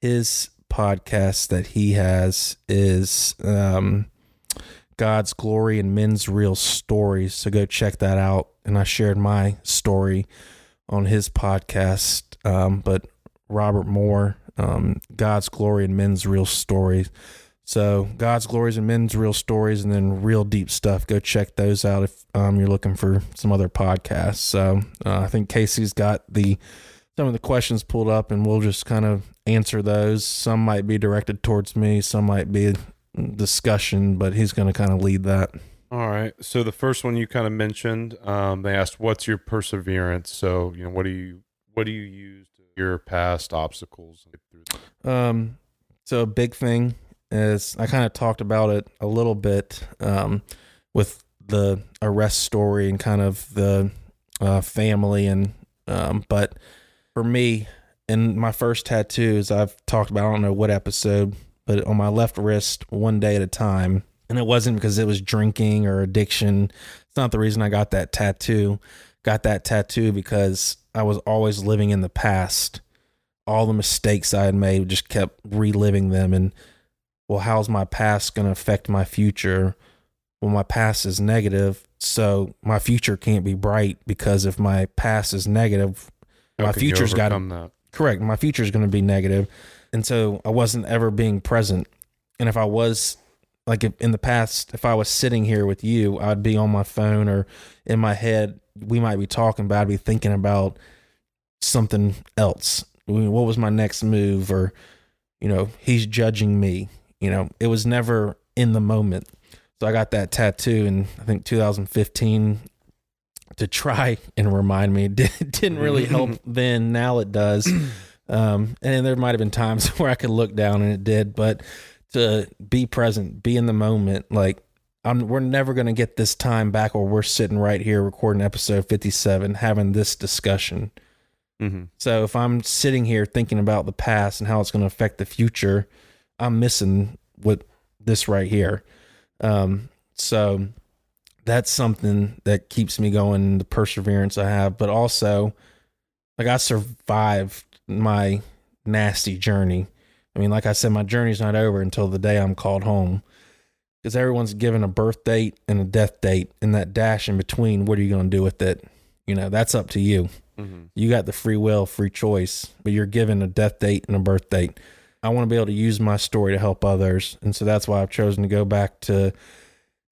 his podcast that he has is um, God's Glory and Men's Real Stories. So go check that out. And I shared my story on his podcast. Um, but Robert Moore, um, God's Glory and Men's Real Stories. So God's glories and men's real stories, and then real deep stuff. Go check those out if um, you're looking for some other podcasts. So uh, I think KC's got the some of the questions pulled up, and we'll just kind of answer those. Some might be directed towards me, some might be discussion, but he's going to kind of lead that. All right. So the first one you kind of mentioned, um, they asked, "What's your perseverance?" So you know, what do you what do you use your past obstacles? Um, so a big thing is I kind of talked about it a little bit um, with the arrest story and kind of the uh, family and um, but for me in my first tattoos I've talked about I don't know what episode but on my left wrist one day at a time. And it wasn't because it was drinking or addiction. It's not the reason I got that tattoo. Got that tattoo because I was always living in the past. All the mistakes I had made just kept reliving them and well how's my past going to affect my future? Well my past is negative so my future can't be bright because if my past is negative How My future's got- that. correct my future is going to be negative. And so i wasn't ever being present. And if i was like if, in the past if i was sitting here with you i'd be on my phone or in my head we might be talking but i'd be thinking about something else. I mean, what was my next move? Or you know he's judging me. You know it was never in the moment. So i got that tattoo in i think 2015 to try and remind me. It didn't really help then. Now it does. Um, and there might have been times where i could look down and it did but to be present be in the moment like I'm, we're never going to get this time back where we're sitting right here recording episode 57 having this discussion Mm-hmm. so if I'm sitting here thinking about the past and how it's going to affect the future, I'm missing what this right here. Um, so that's something that keeps me going, the perseverance I have, but also like I survived my nasty journey. I mean, like I said, my journey's not over until the day I'm called home. Because everyone's given a birth date and a death date, and that dash in between, what are you going to do with it? You know, that's up to you Mm-hmm. you got the free will, free choice, but you're given a death date and a birth date. I want to be able to use my story to help others. And so that's why I've chosen to go back to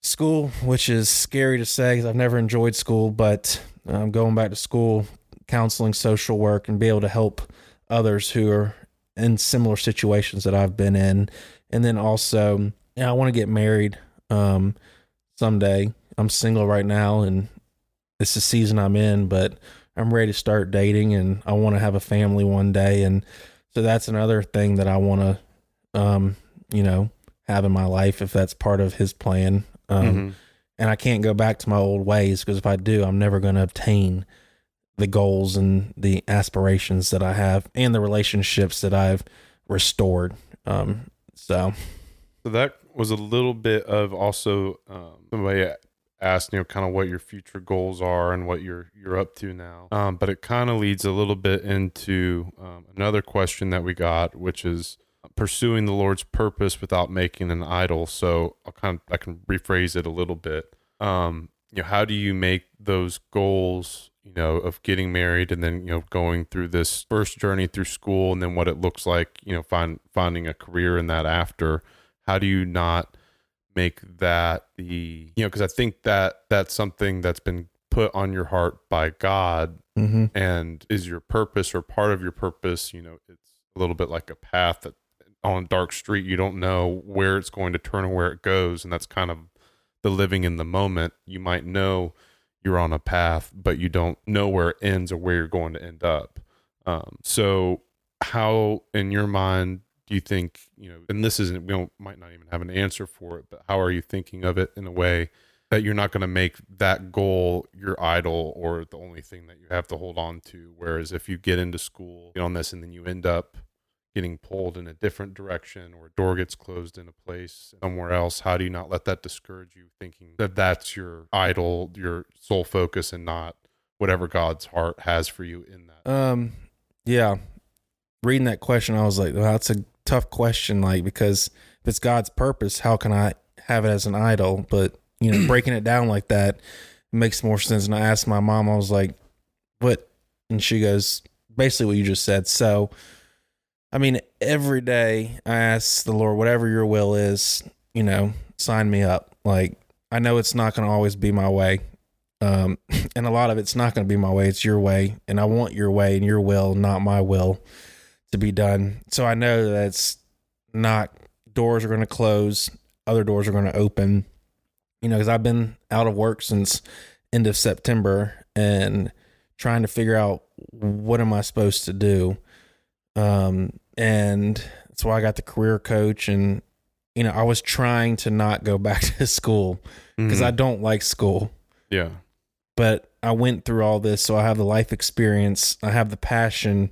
school, which is scary to say because I've never enjoyed school, but I'm going back to school, counseling, social work, and be able to help others who are in similar situations that I've been in. And then also, yeah, I want to get married um, someday. I'm single right now, and it's the season I'm in, but I'm ready to start dating and I want to have a family one day. And so that's another thing that I want to, um, you know, have in my life if that's part of his plan. Um, Mm-hmm. and I can't go back to my old ways because if I do, I'm never going to obtain the goals and the aspirations that I have and the relationships that I've restored. Um, so So that was a little bit of also um, somebody asked, you know, kind of what your future goals are and what you're you're up to now. Um, but it kind of leads a little bit into um, another question that we got, which is pursuing the Lord's purpose without making an idol. So I'll kind of I can rephrase it a little bit. Um, you know, how do you make those goals? You know, of getting married and then you know going through this first journey through school and then what it looks like. You know, find finding a career in that after how do you not make that the you know because i think that that's something that's been put on your heart by god mhm. and is your purpose or part of your purpose you know it's a little bit like a path that on dark street you don't know where it's going to turn or where it goes and that's kind of the living in the moment you might know you're on a path but you don't know where it ends or where you're going to end up um, so how in your mind do you think you know and this isn't we don't might not even have an answer for it but how are you thinking of it in a way that you're not going to make that goal your idol or the only thing that you have to hold on to whereas if you get into school get on this and then you end up getting pulled in a different direction or a door gets closed in a place somewhere else how do you not let that discourage you thinking that that's your idol your sole focus and not whatever god's heart has for you in that Um, yeah. Reading that question, I was like, well, that's a tough question. Like, because if it's God's purpose, how can I have it as an idol? But, you know, breaking it down like that makes more sense. And I asked my mom, I was like, what? And she goes, basically what you just said. So, I mean, every day I ask the Lord, whatever your will is, you know, sign me up. Like, I know it's not going to always be my way. Um, and a lot of it's not going to be my way. It's your way. And I want your way and your will, not my will to be done. So I know that it's not doors are going to close, other doors are going to open. You know, because I've been out of work since end of September and trying to figure out what am I supposed to do. Um, and that's why I got the career coach and you know, I was trying to not go back to school because I don't like school yeah. but I went through all this, so I have the life experience, I have the passion.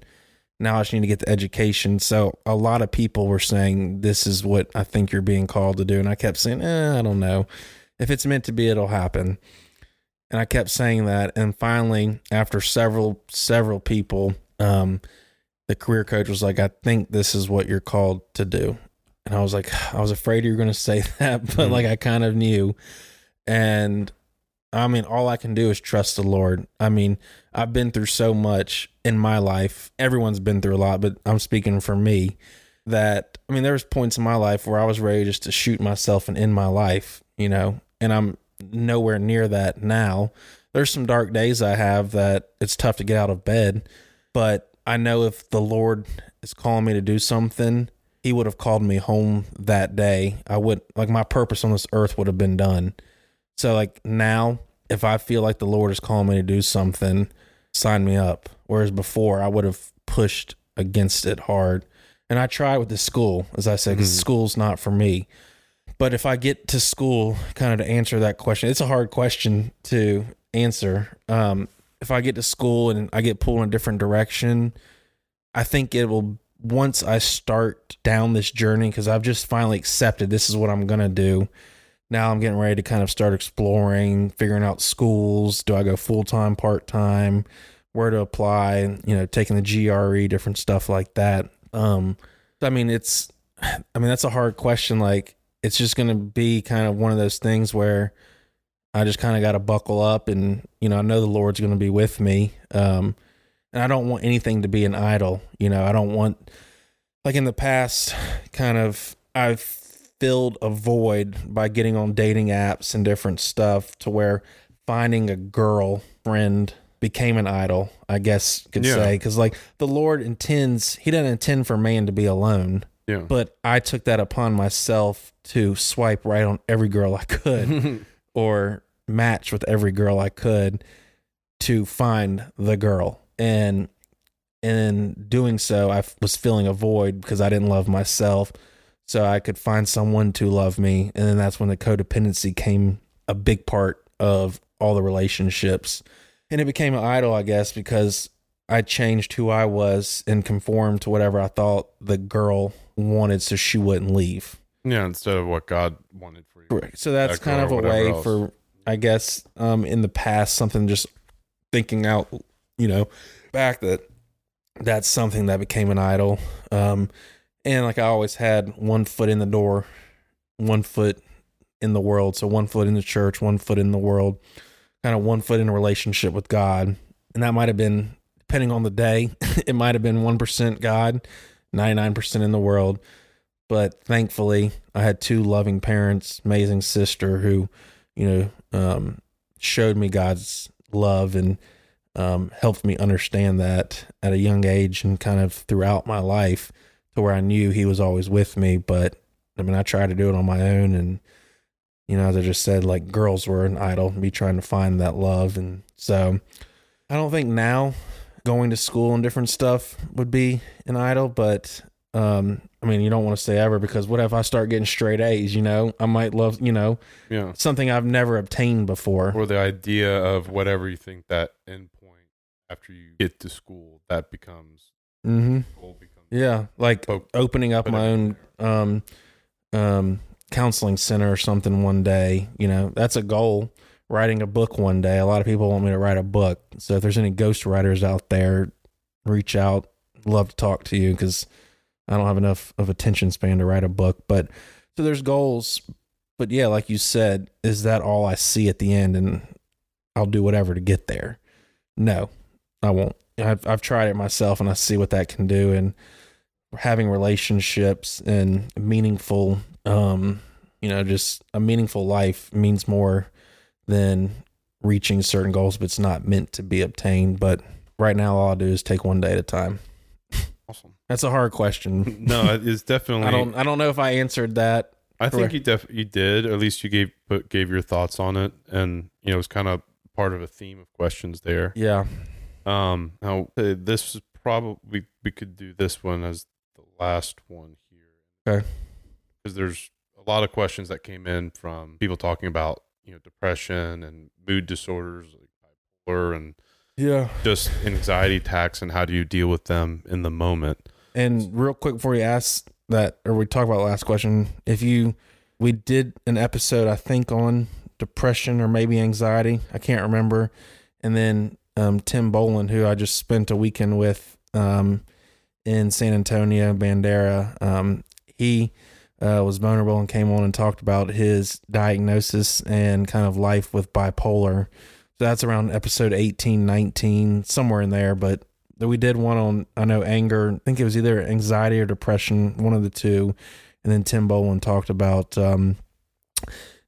Now I just need to get the education. So a lot of people were saying this is what I think you're being called to do, and I kept saying, eh, I don't know. If it's meant to be, it'll happen. And I kept saying that, and finally, after several several people, um, the career coach was like, "I think this is what you're called to do." And I was like, I was afraid you were going to say that, but Mhm. like I kind of knew. And I mean, all I can do is trust the Lord. I mean, I've been through so much in my life. Everyone's been through a lot, but I'm speaking for me that I mean, there was points in my life where I was ready just to shoot myself and end my life, you know, and I'm nowhere near that now. There's some dark days I have that it's tough to get out of bed, but I know if the Lord is calling me to do something, he would have called me home that day. I would like my purpose on this earth would have been done. So like now, if I feel like the Lord is calling me to do something, sign me up. Whereas before, I would have pushed against it hard. And I tried with the school, as I said, because Mhm. school's not for me. But if I get to school, kind of to answer that question, it's a hard question to answer. Um, if I get to school and I get pulled in a different direction, I think it will once I start down this journey because I've just finally accepted this is what I'm gonna do. Now I'm getting ready to kind of start exploring, figuring out schools. Do I go full time, part time? Where to apply? You know, taking the GRE, different stuff like that. Um, I mean, it's, I mean, that's a hard question. Like, it's just gonna be kind of one of those things where I just kind of got to buckle up, and you know, I know the Lord's gonna be with me. Um, and I don't want anything to be an idol. You know, I don't want like in the past, kind of I've filled a void by getting on dating apps and different stuff to where finding a girl friend became an idol. I guess you could Yeah. say because like the Lord intends, He doesn't intend for man to be alone. Yeah. But I took that upon myself to swipe right on every girl I could or match with every girl I could to find the girl. And in doing so, I was filling a void because I didn't love myself. So I could find someone to love me. And then that's when the codependency came a big part of all the relationships. And it became an idol, I guess, because I changed who I was and conformed to whatever I thought the girl wanted so she wouldn't leave. yeah. Instead of what God wanted for you. So that's Echo kind of a way else. for, I guess, um, in the past, something just thinking out, you know, back that that's something that became an idol. Um, and like I always had one foot in the door, one foot in the world. So one foot in the church, one foot in the world, kind of one foot in a relationship with God. And that might have been, depending on the day, it might have been 1% God, 99% in the world. But thankfully, I had two loving parents, amazing sister who, you know, um, showed me God's love and um, helped me understand that at a young age and kind of throughout my life to where I knew He was always with me. But I mean, I tried to do it on my own. And, you know, as I just said, like girls were an idol, me trying to find that love. And so I don't think now going to school and different stuff would be an idol, but um, I mean, you don't want to say ever because what if I start getting straight A's? You know, I might love, you know, Yeah. something I've never obtained before. Or the idea of whatever you think that end point after you get to school, that becomes mm-hmm. Yeah, like opening up my own um, um, counseling center or something one day. You know, that's a goal. Writing a book one day. A lot of people want me to write a book. So if there's any ghost writers out there, reach out. Love to talk to you because I don't have enough of attention span to write a book. But so there's goals. But yeah, like you said, is that all I see at the end? And I'll do whatever to get there. No, I won't. I've I've tried it myself, and I see what that can do. And having relationships and meaningful, um, you know, just a meaningful life means more than reaching certain goals, but it's not meant to be obtained. But right now, all I'll do is take one day at a time. Awesome. That's a hard question. No, it's definitely. I don't I don't know if I answered that. I think you def you did. At least you gave gave your thoughts on it, and you know it was kind of part of a theme of questions there. Yeah. Um, now uh, this is probably we, could do this one as last one here. Okay. Because there's a lot of questions that came in from people talking about you know depression and mood disorders like bipolar and Yeah. just anxiety attacks and how do you deal with them in the moment. And real quick before you ask that, or we talk about the last question, if you, we did an episode, I think, on depression or maybe anxiety. I can't remember. And then um, Tim Boland, who I just spent a weekend with um, in San Antonio, Bandera, um, he uh, was vulnerable and came on and talked about his diagnosis and kind of life with bipolar. So that's around episode 18, 19, somewhere in there. But we did one on I know anger. I think it was either anxiety or depression, one of the two. And then Tim Boland talked about um,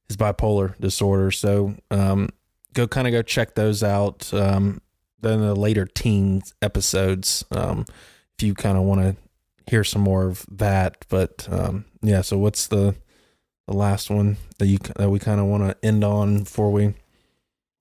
his bipolar disorder. So um, go kind of go check those out. Um, then the later teens episodes, um, if you kind of want to hear some more of that. But um, yeah, so what's the the last one that you that we kind of want to end on before we?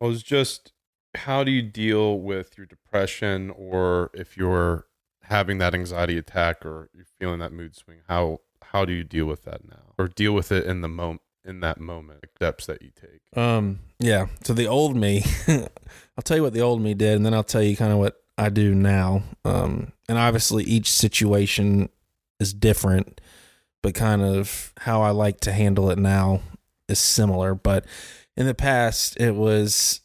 Well, it's just how do you deal with your depression or if you're having that anxiety attack or you're feeling that mood swing, how how do you deal with that now? Or deal with it in the moment in that moment, like steps that you take. Um, yeah. So the old me, I'll tell you what the old me did, and then I'll tell you kind of what I do now. Um, and obviously each situation is different, but kind of how I like to handle it now is similar. But in the past, it was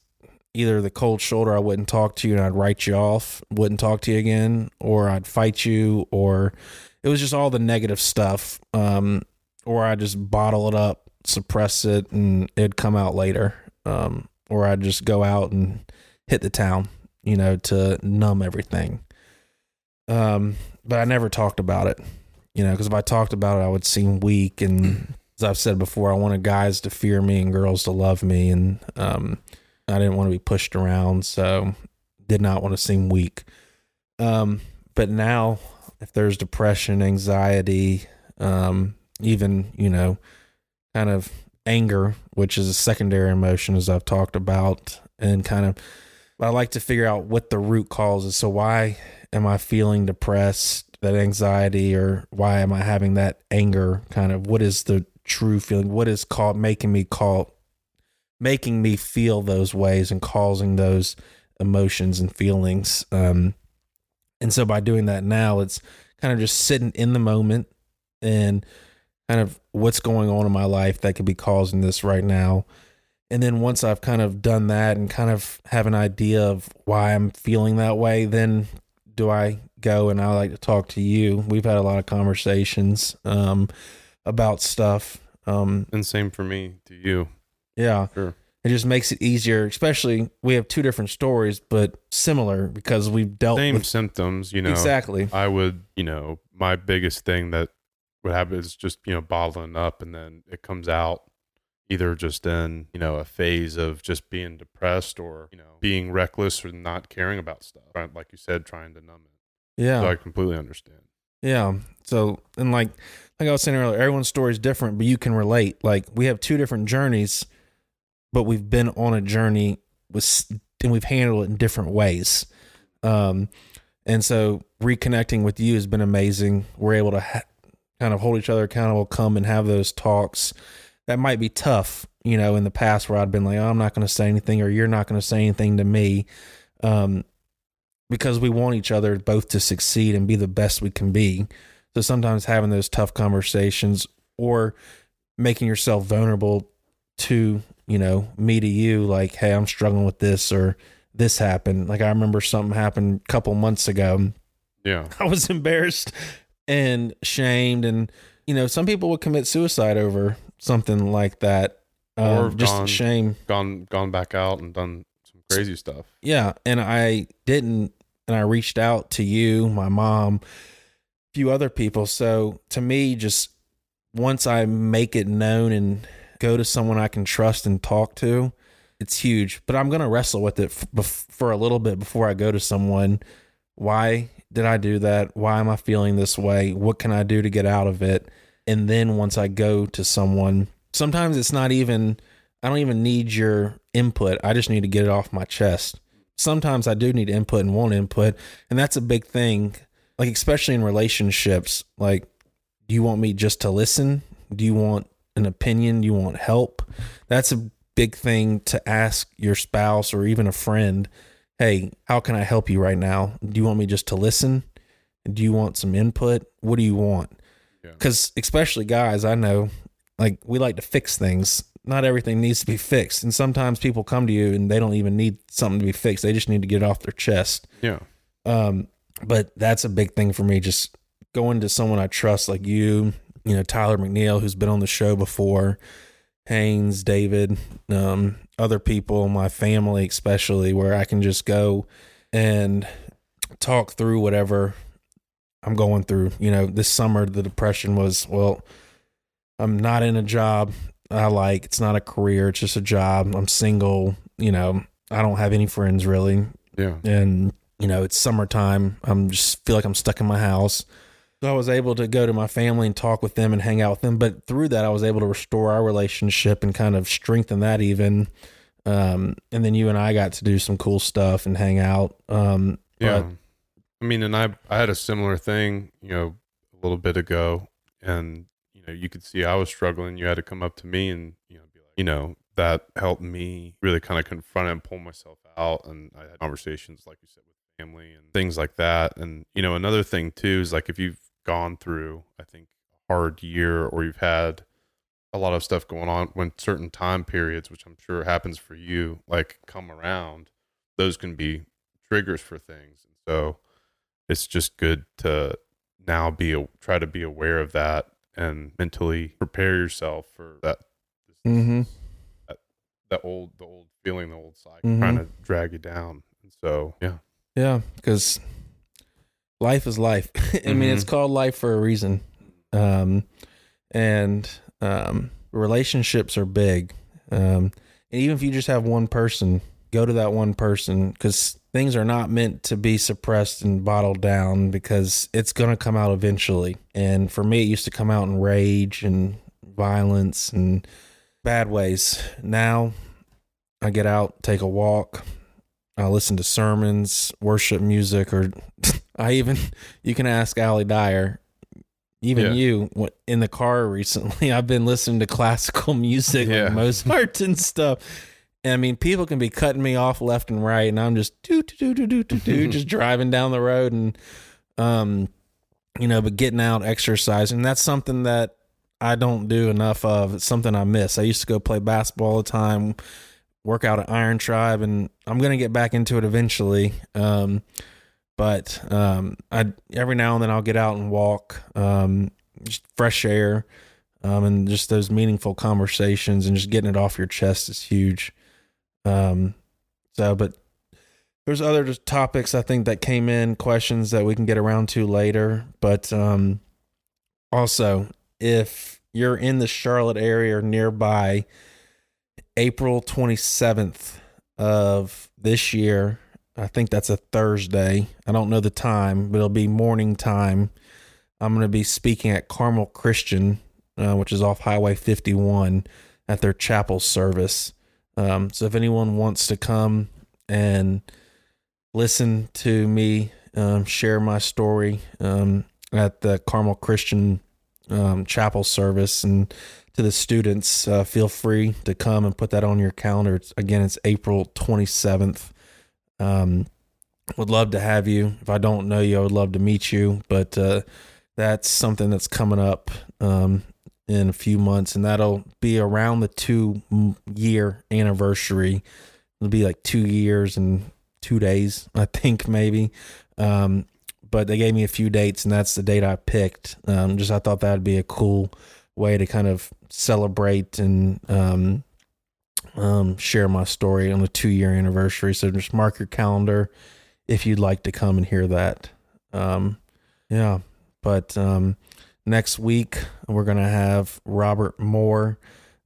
either the cold shoulder, I wouldn't talk to you and I'd write you off, wouldn't talk to you again, or I'd fight you, or it was just all the negative stuff. Um, or I just bottle it up, suppress it, and it'd come out later. Um, or I'd just go out and hit the town, you know, to numb everything. Um, but I never talked about it, you know, because if I talked about it, I would seem weak. And as I've said before, I wanted guys to fear me and girls to love me, and um, I didn't want to be pushed around, so did not want to seem weak. Um, but now, if there's depression, anxiety, um, even you know, kind of anger, which is a secondary emotion, as I've talked about, and kind of, I like to figure out what the root cause is. So why am I feeling depressed? That anxiety, or why am I having that anger? Kind of, what is the true feeling? What is called making me call, making me feel those ways and causing those emotions and feelings? Um, and so by doing that now, it's kind of just sitting in the moment and kind of what's going on in my life that could be causing this right now. And then once I've kind of done that and kind of have an idea of why I'm feeling that way, then do I go and I like to talk to you. We've had a lot of conversations um, about stuff. Um, And same for me, to you. yeah. Sure. It just makes it easier, especially we have two different stories, but similar because we've dealt Same with symptoms, you know. exactly. I would, you know, my biggest thing that would happen is just, you know, bottling up and then it comes out either just in, you know, a phase of just being depressed or, you know, being reckless or not caring about stuff. Like you said, trying to numb it. Yeah. So I completely understand. Yeah. So and like like I was saying earlier, everyone's story is different, but you can relate. Like we have two different journeys, but we've been on a journey with and we've handled it in different ways. Um, and so reconnecting with you has been amazing. We're able to ha- kind of hold each other accountable, come and have those talks. That might be tough, you know, in the past where I'd been like, oh, I'm not going to say anything, or you're not going to say anything to me. Um, because we want each other both to succeed and be the best we can be. So sometimes having those tough conversations or making yourself vulnerable to, you know, me to you, like, hey, I'm struggling with this or this happened. Like I remember something happened a couple months ago. Yeah. I was embarrassed and shamed and you know, some people would commit suicide over something like that. Or Um, just gone- shame. Gone gone back out and done some crazy stuff. Yeah, and I didn't, and I reached out to you, my mom, a few other people. So to me, just once I make it known and go to someone I can trust and talk to, it's huge. But I'm gonna wrestle with it f- bef- for a little bit before I go to someone. Why did I do that? Why am I feeling this way? What can I do to get out of it? And then once I go to someone, sometimes it's not even, I don't even need your input. I just need to get it off my chest. Sometimes I do need input and want input. And that's a big thing, like, especially in relationships. Like, do you want me just to listen? Do you want an opinion? Do you want help? That's a big thing to ask your spouse or even a friend. Hey, how can I help you right now? Do you want me just to listen? Do you want some input? What do you want? Yeah. Because, especially guys, I know like we like to fix things. Not everything needs to be fixed. And sometimes people come to you and they don't even need something to be fixed. They just need to get it off their chest. Yeah. Um, but that's a big thing for me. Just going to someone I trust, like you, you know, Tyler McNeil, who's been on the show before, Haynes, David, um, other people, my family, especially, where I can just go and talk through whatever I'm going through. You know, this summer, the depression was, well, I'm not in a job I like. It's not a career, it's just a job. I'm single, you know, I don't have any friends really Yeah. and you know it's summertime i'm just feel like i'm stuck in my house so i was able to go to my family and talk with them and hang out with them but through that i was able to restore our relationship and kind of strengthen that even um, and then you and i got to do some cool stuff and hang out um, Yeah. I mean, and I I had a similar thing, you know, a little bit ago, and you know, you could see I was struggling. You had to come up to me and you know, be like, you know, that helped me really kind of confront and pull myself out. And I had conversations, like you said, with family and things like that. And you know, another thing too is like if you've gone through, I think, a hard year or you've had a lot of stuff going on when certain time periods, which I'm sure happens for you, like come around, those can be triggers for things. And so it's just good to now be a, try to be aware of that and mentally prepare yourself for that mhm. that old the old feeling the old cycle Mhm. trying to drag you down and so yeah yeah because life is life i mean it's Mhm. called life for a reason um, and um, relationships are big um, and even if you just have one person go to that one person because things are not meant to be suppressed and bottled down because it's going to come out eventually and for me it used to come out in rage and violence and bad ways now i get out take a walk i listen to sermons worship music or i even you can ask ali dyer even Yeah. you in the car recently i've been listening to classical music Yeah. like mozart and stuff and I mean, people can be cutting me off left and right, and I'm just do do do do do do just driving down the road, and um, you know, but getting out, exercising. That's something that I don't do enough of. It's something I miss. I used to go play basketball all the time, work out at Iron Tribe, and I'm gonna get back into it eventually. Um, but um, I every now and then I'll get out and walk, um, just fresh air, um, and just those meaningful conversations and just getting it off your chest is huge. Um, so, but there's other topics I think that came in, questions that we can get around to later. But um, also, if you're in the Charlotte area or nearby, April 27th of this year, I think that's a Thursday. I don't know the time, but it'll be morning time. I'm going to be speaking at Carmel Christian, uh, which is off Highway 51, at their chapel service. Um, so if anyone wants to come and listen to me um, share my story um, at the Carmel Christian um, chapel service and to the students, uh, feel free to come and put that on your calendar. It's, again, it's April 27th. Um, would love to have you. If I don't know you, I would love to meet you. But uh, that's something that's coming up um, in a few months, and that'll be around the two year anniversary. It'll be like two years and two days, I think, maybe. Um, but they gave me a few dates, and that's the date I picked. Um, just I thought that'd be a cool way to kind of celebrate and um, um, share my story on the two year anniversary. So just mark your calendar if you'd like to come and hear that. Um, yeah, but um, next week we're gonna have Robert Moore,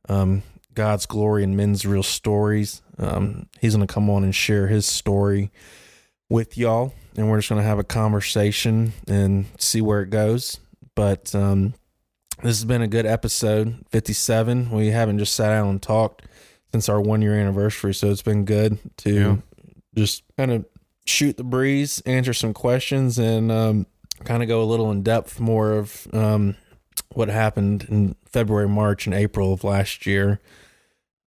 um, God's glory and men's real stories. Um, he's gonna come on and share his story with y'all, and we're just going to have a conversation and see where it goes. But um, this has been a good episode, 57. We haven't just sat down and talked since our one year anniversary, so it's been good to Yeah. just kind of shoot the breeze, answer some questions, and um, kind of go a little in depth more of um, what happened in February, March, and April of last year.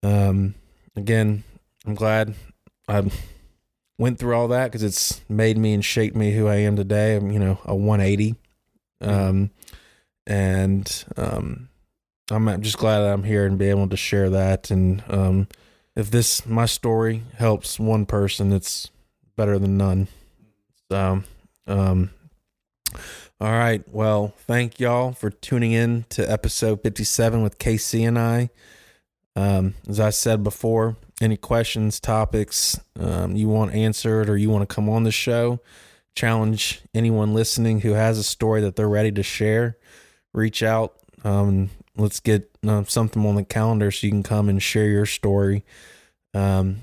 Um, again, I'm glad I went through all that because it's made me and shaped me who I am today. I'm, you know, a 180. Um, and um, I'm just glad that I'm here and be able to share that. And um, if this my story helps one person, it's better than none. So, um, all right. Well, thank y'all for tuning in to episode 57 with KC and I. Um, as I said before, any questions, topics um, you want answered, or you want to come on the show, challenge anyone listening who has a story that they're ready to share. Reach out. Um, let's get uh, something on the calendar so you can come and share your story. Um,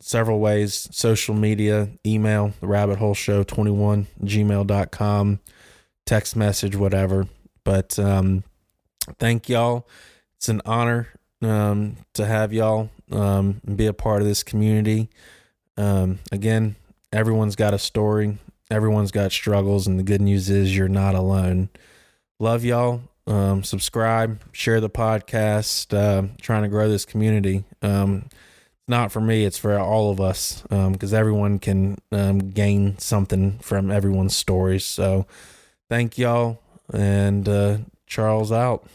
several ways social media, email, the rabbit hole show 21 gmail.com, text message, whatever. But um, thank y'all. It's an honor um, to have y'all um, be a part of this community. Um, again, everyone's got a story, everyone's got struggles, and the good news is you're not alone. Love y'all. Um, subscribe, share the podcast, uh, trying to grow this community. Um, not for me, it's for all of us because everyone can um, gain something from everyone's stories. So, thank y'all, and uh, Charles out.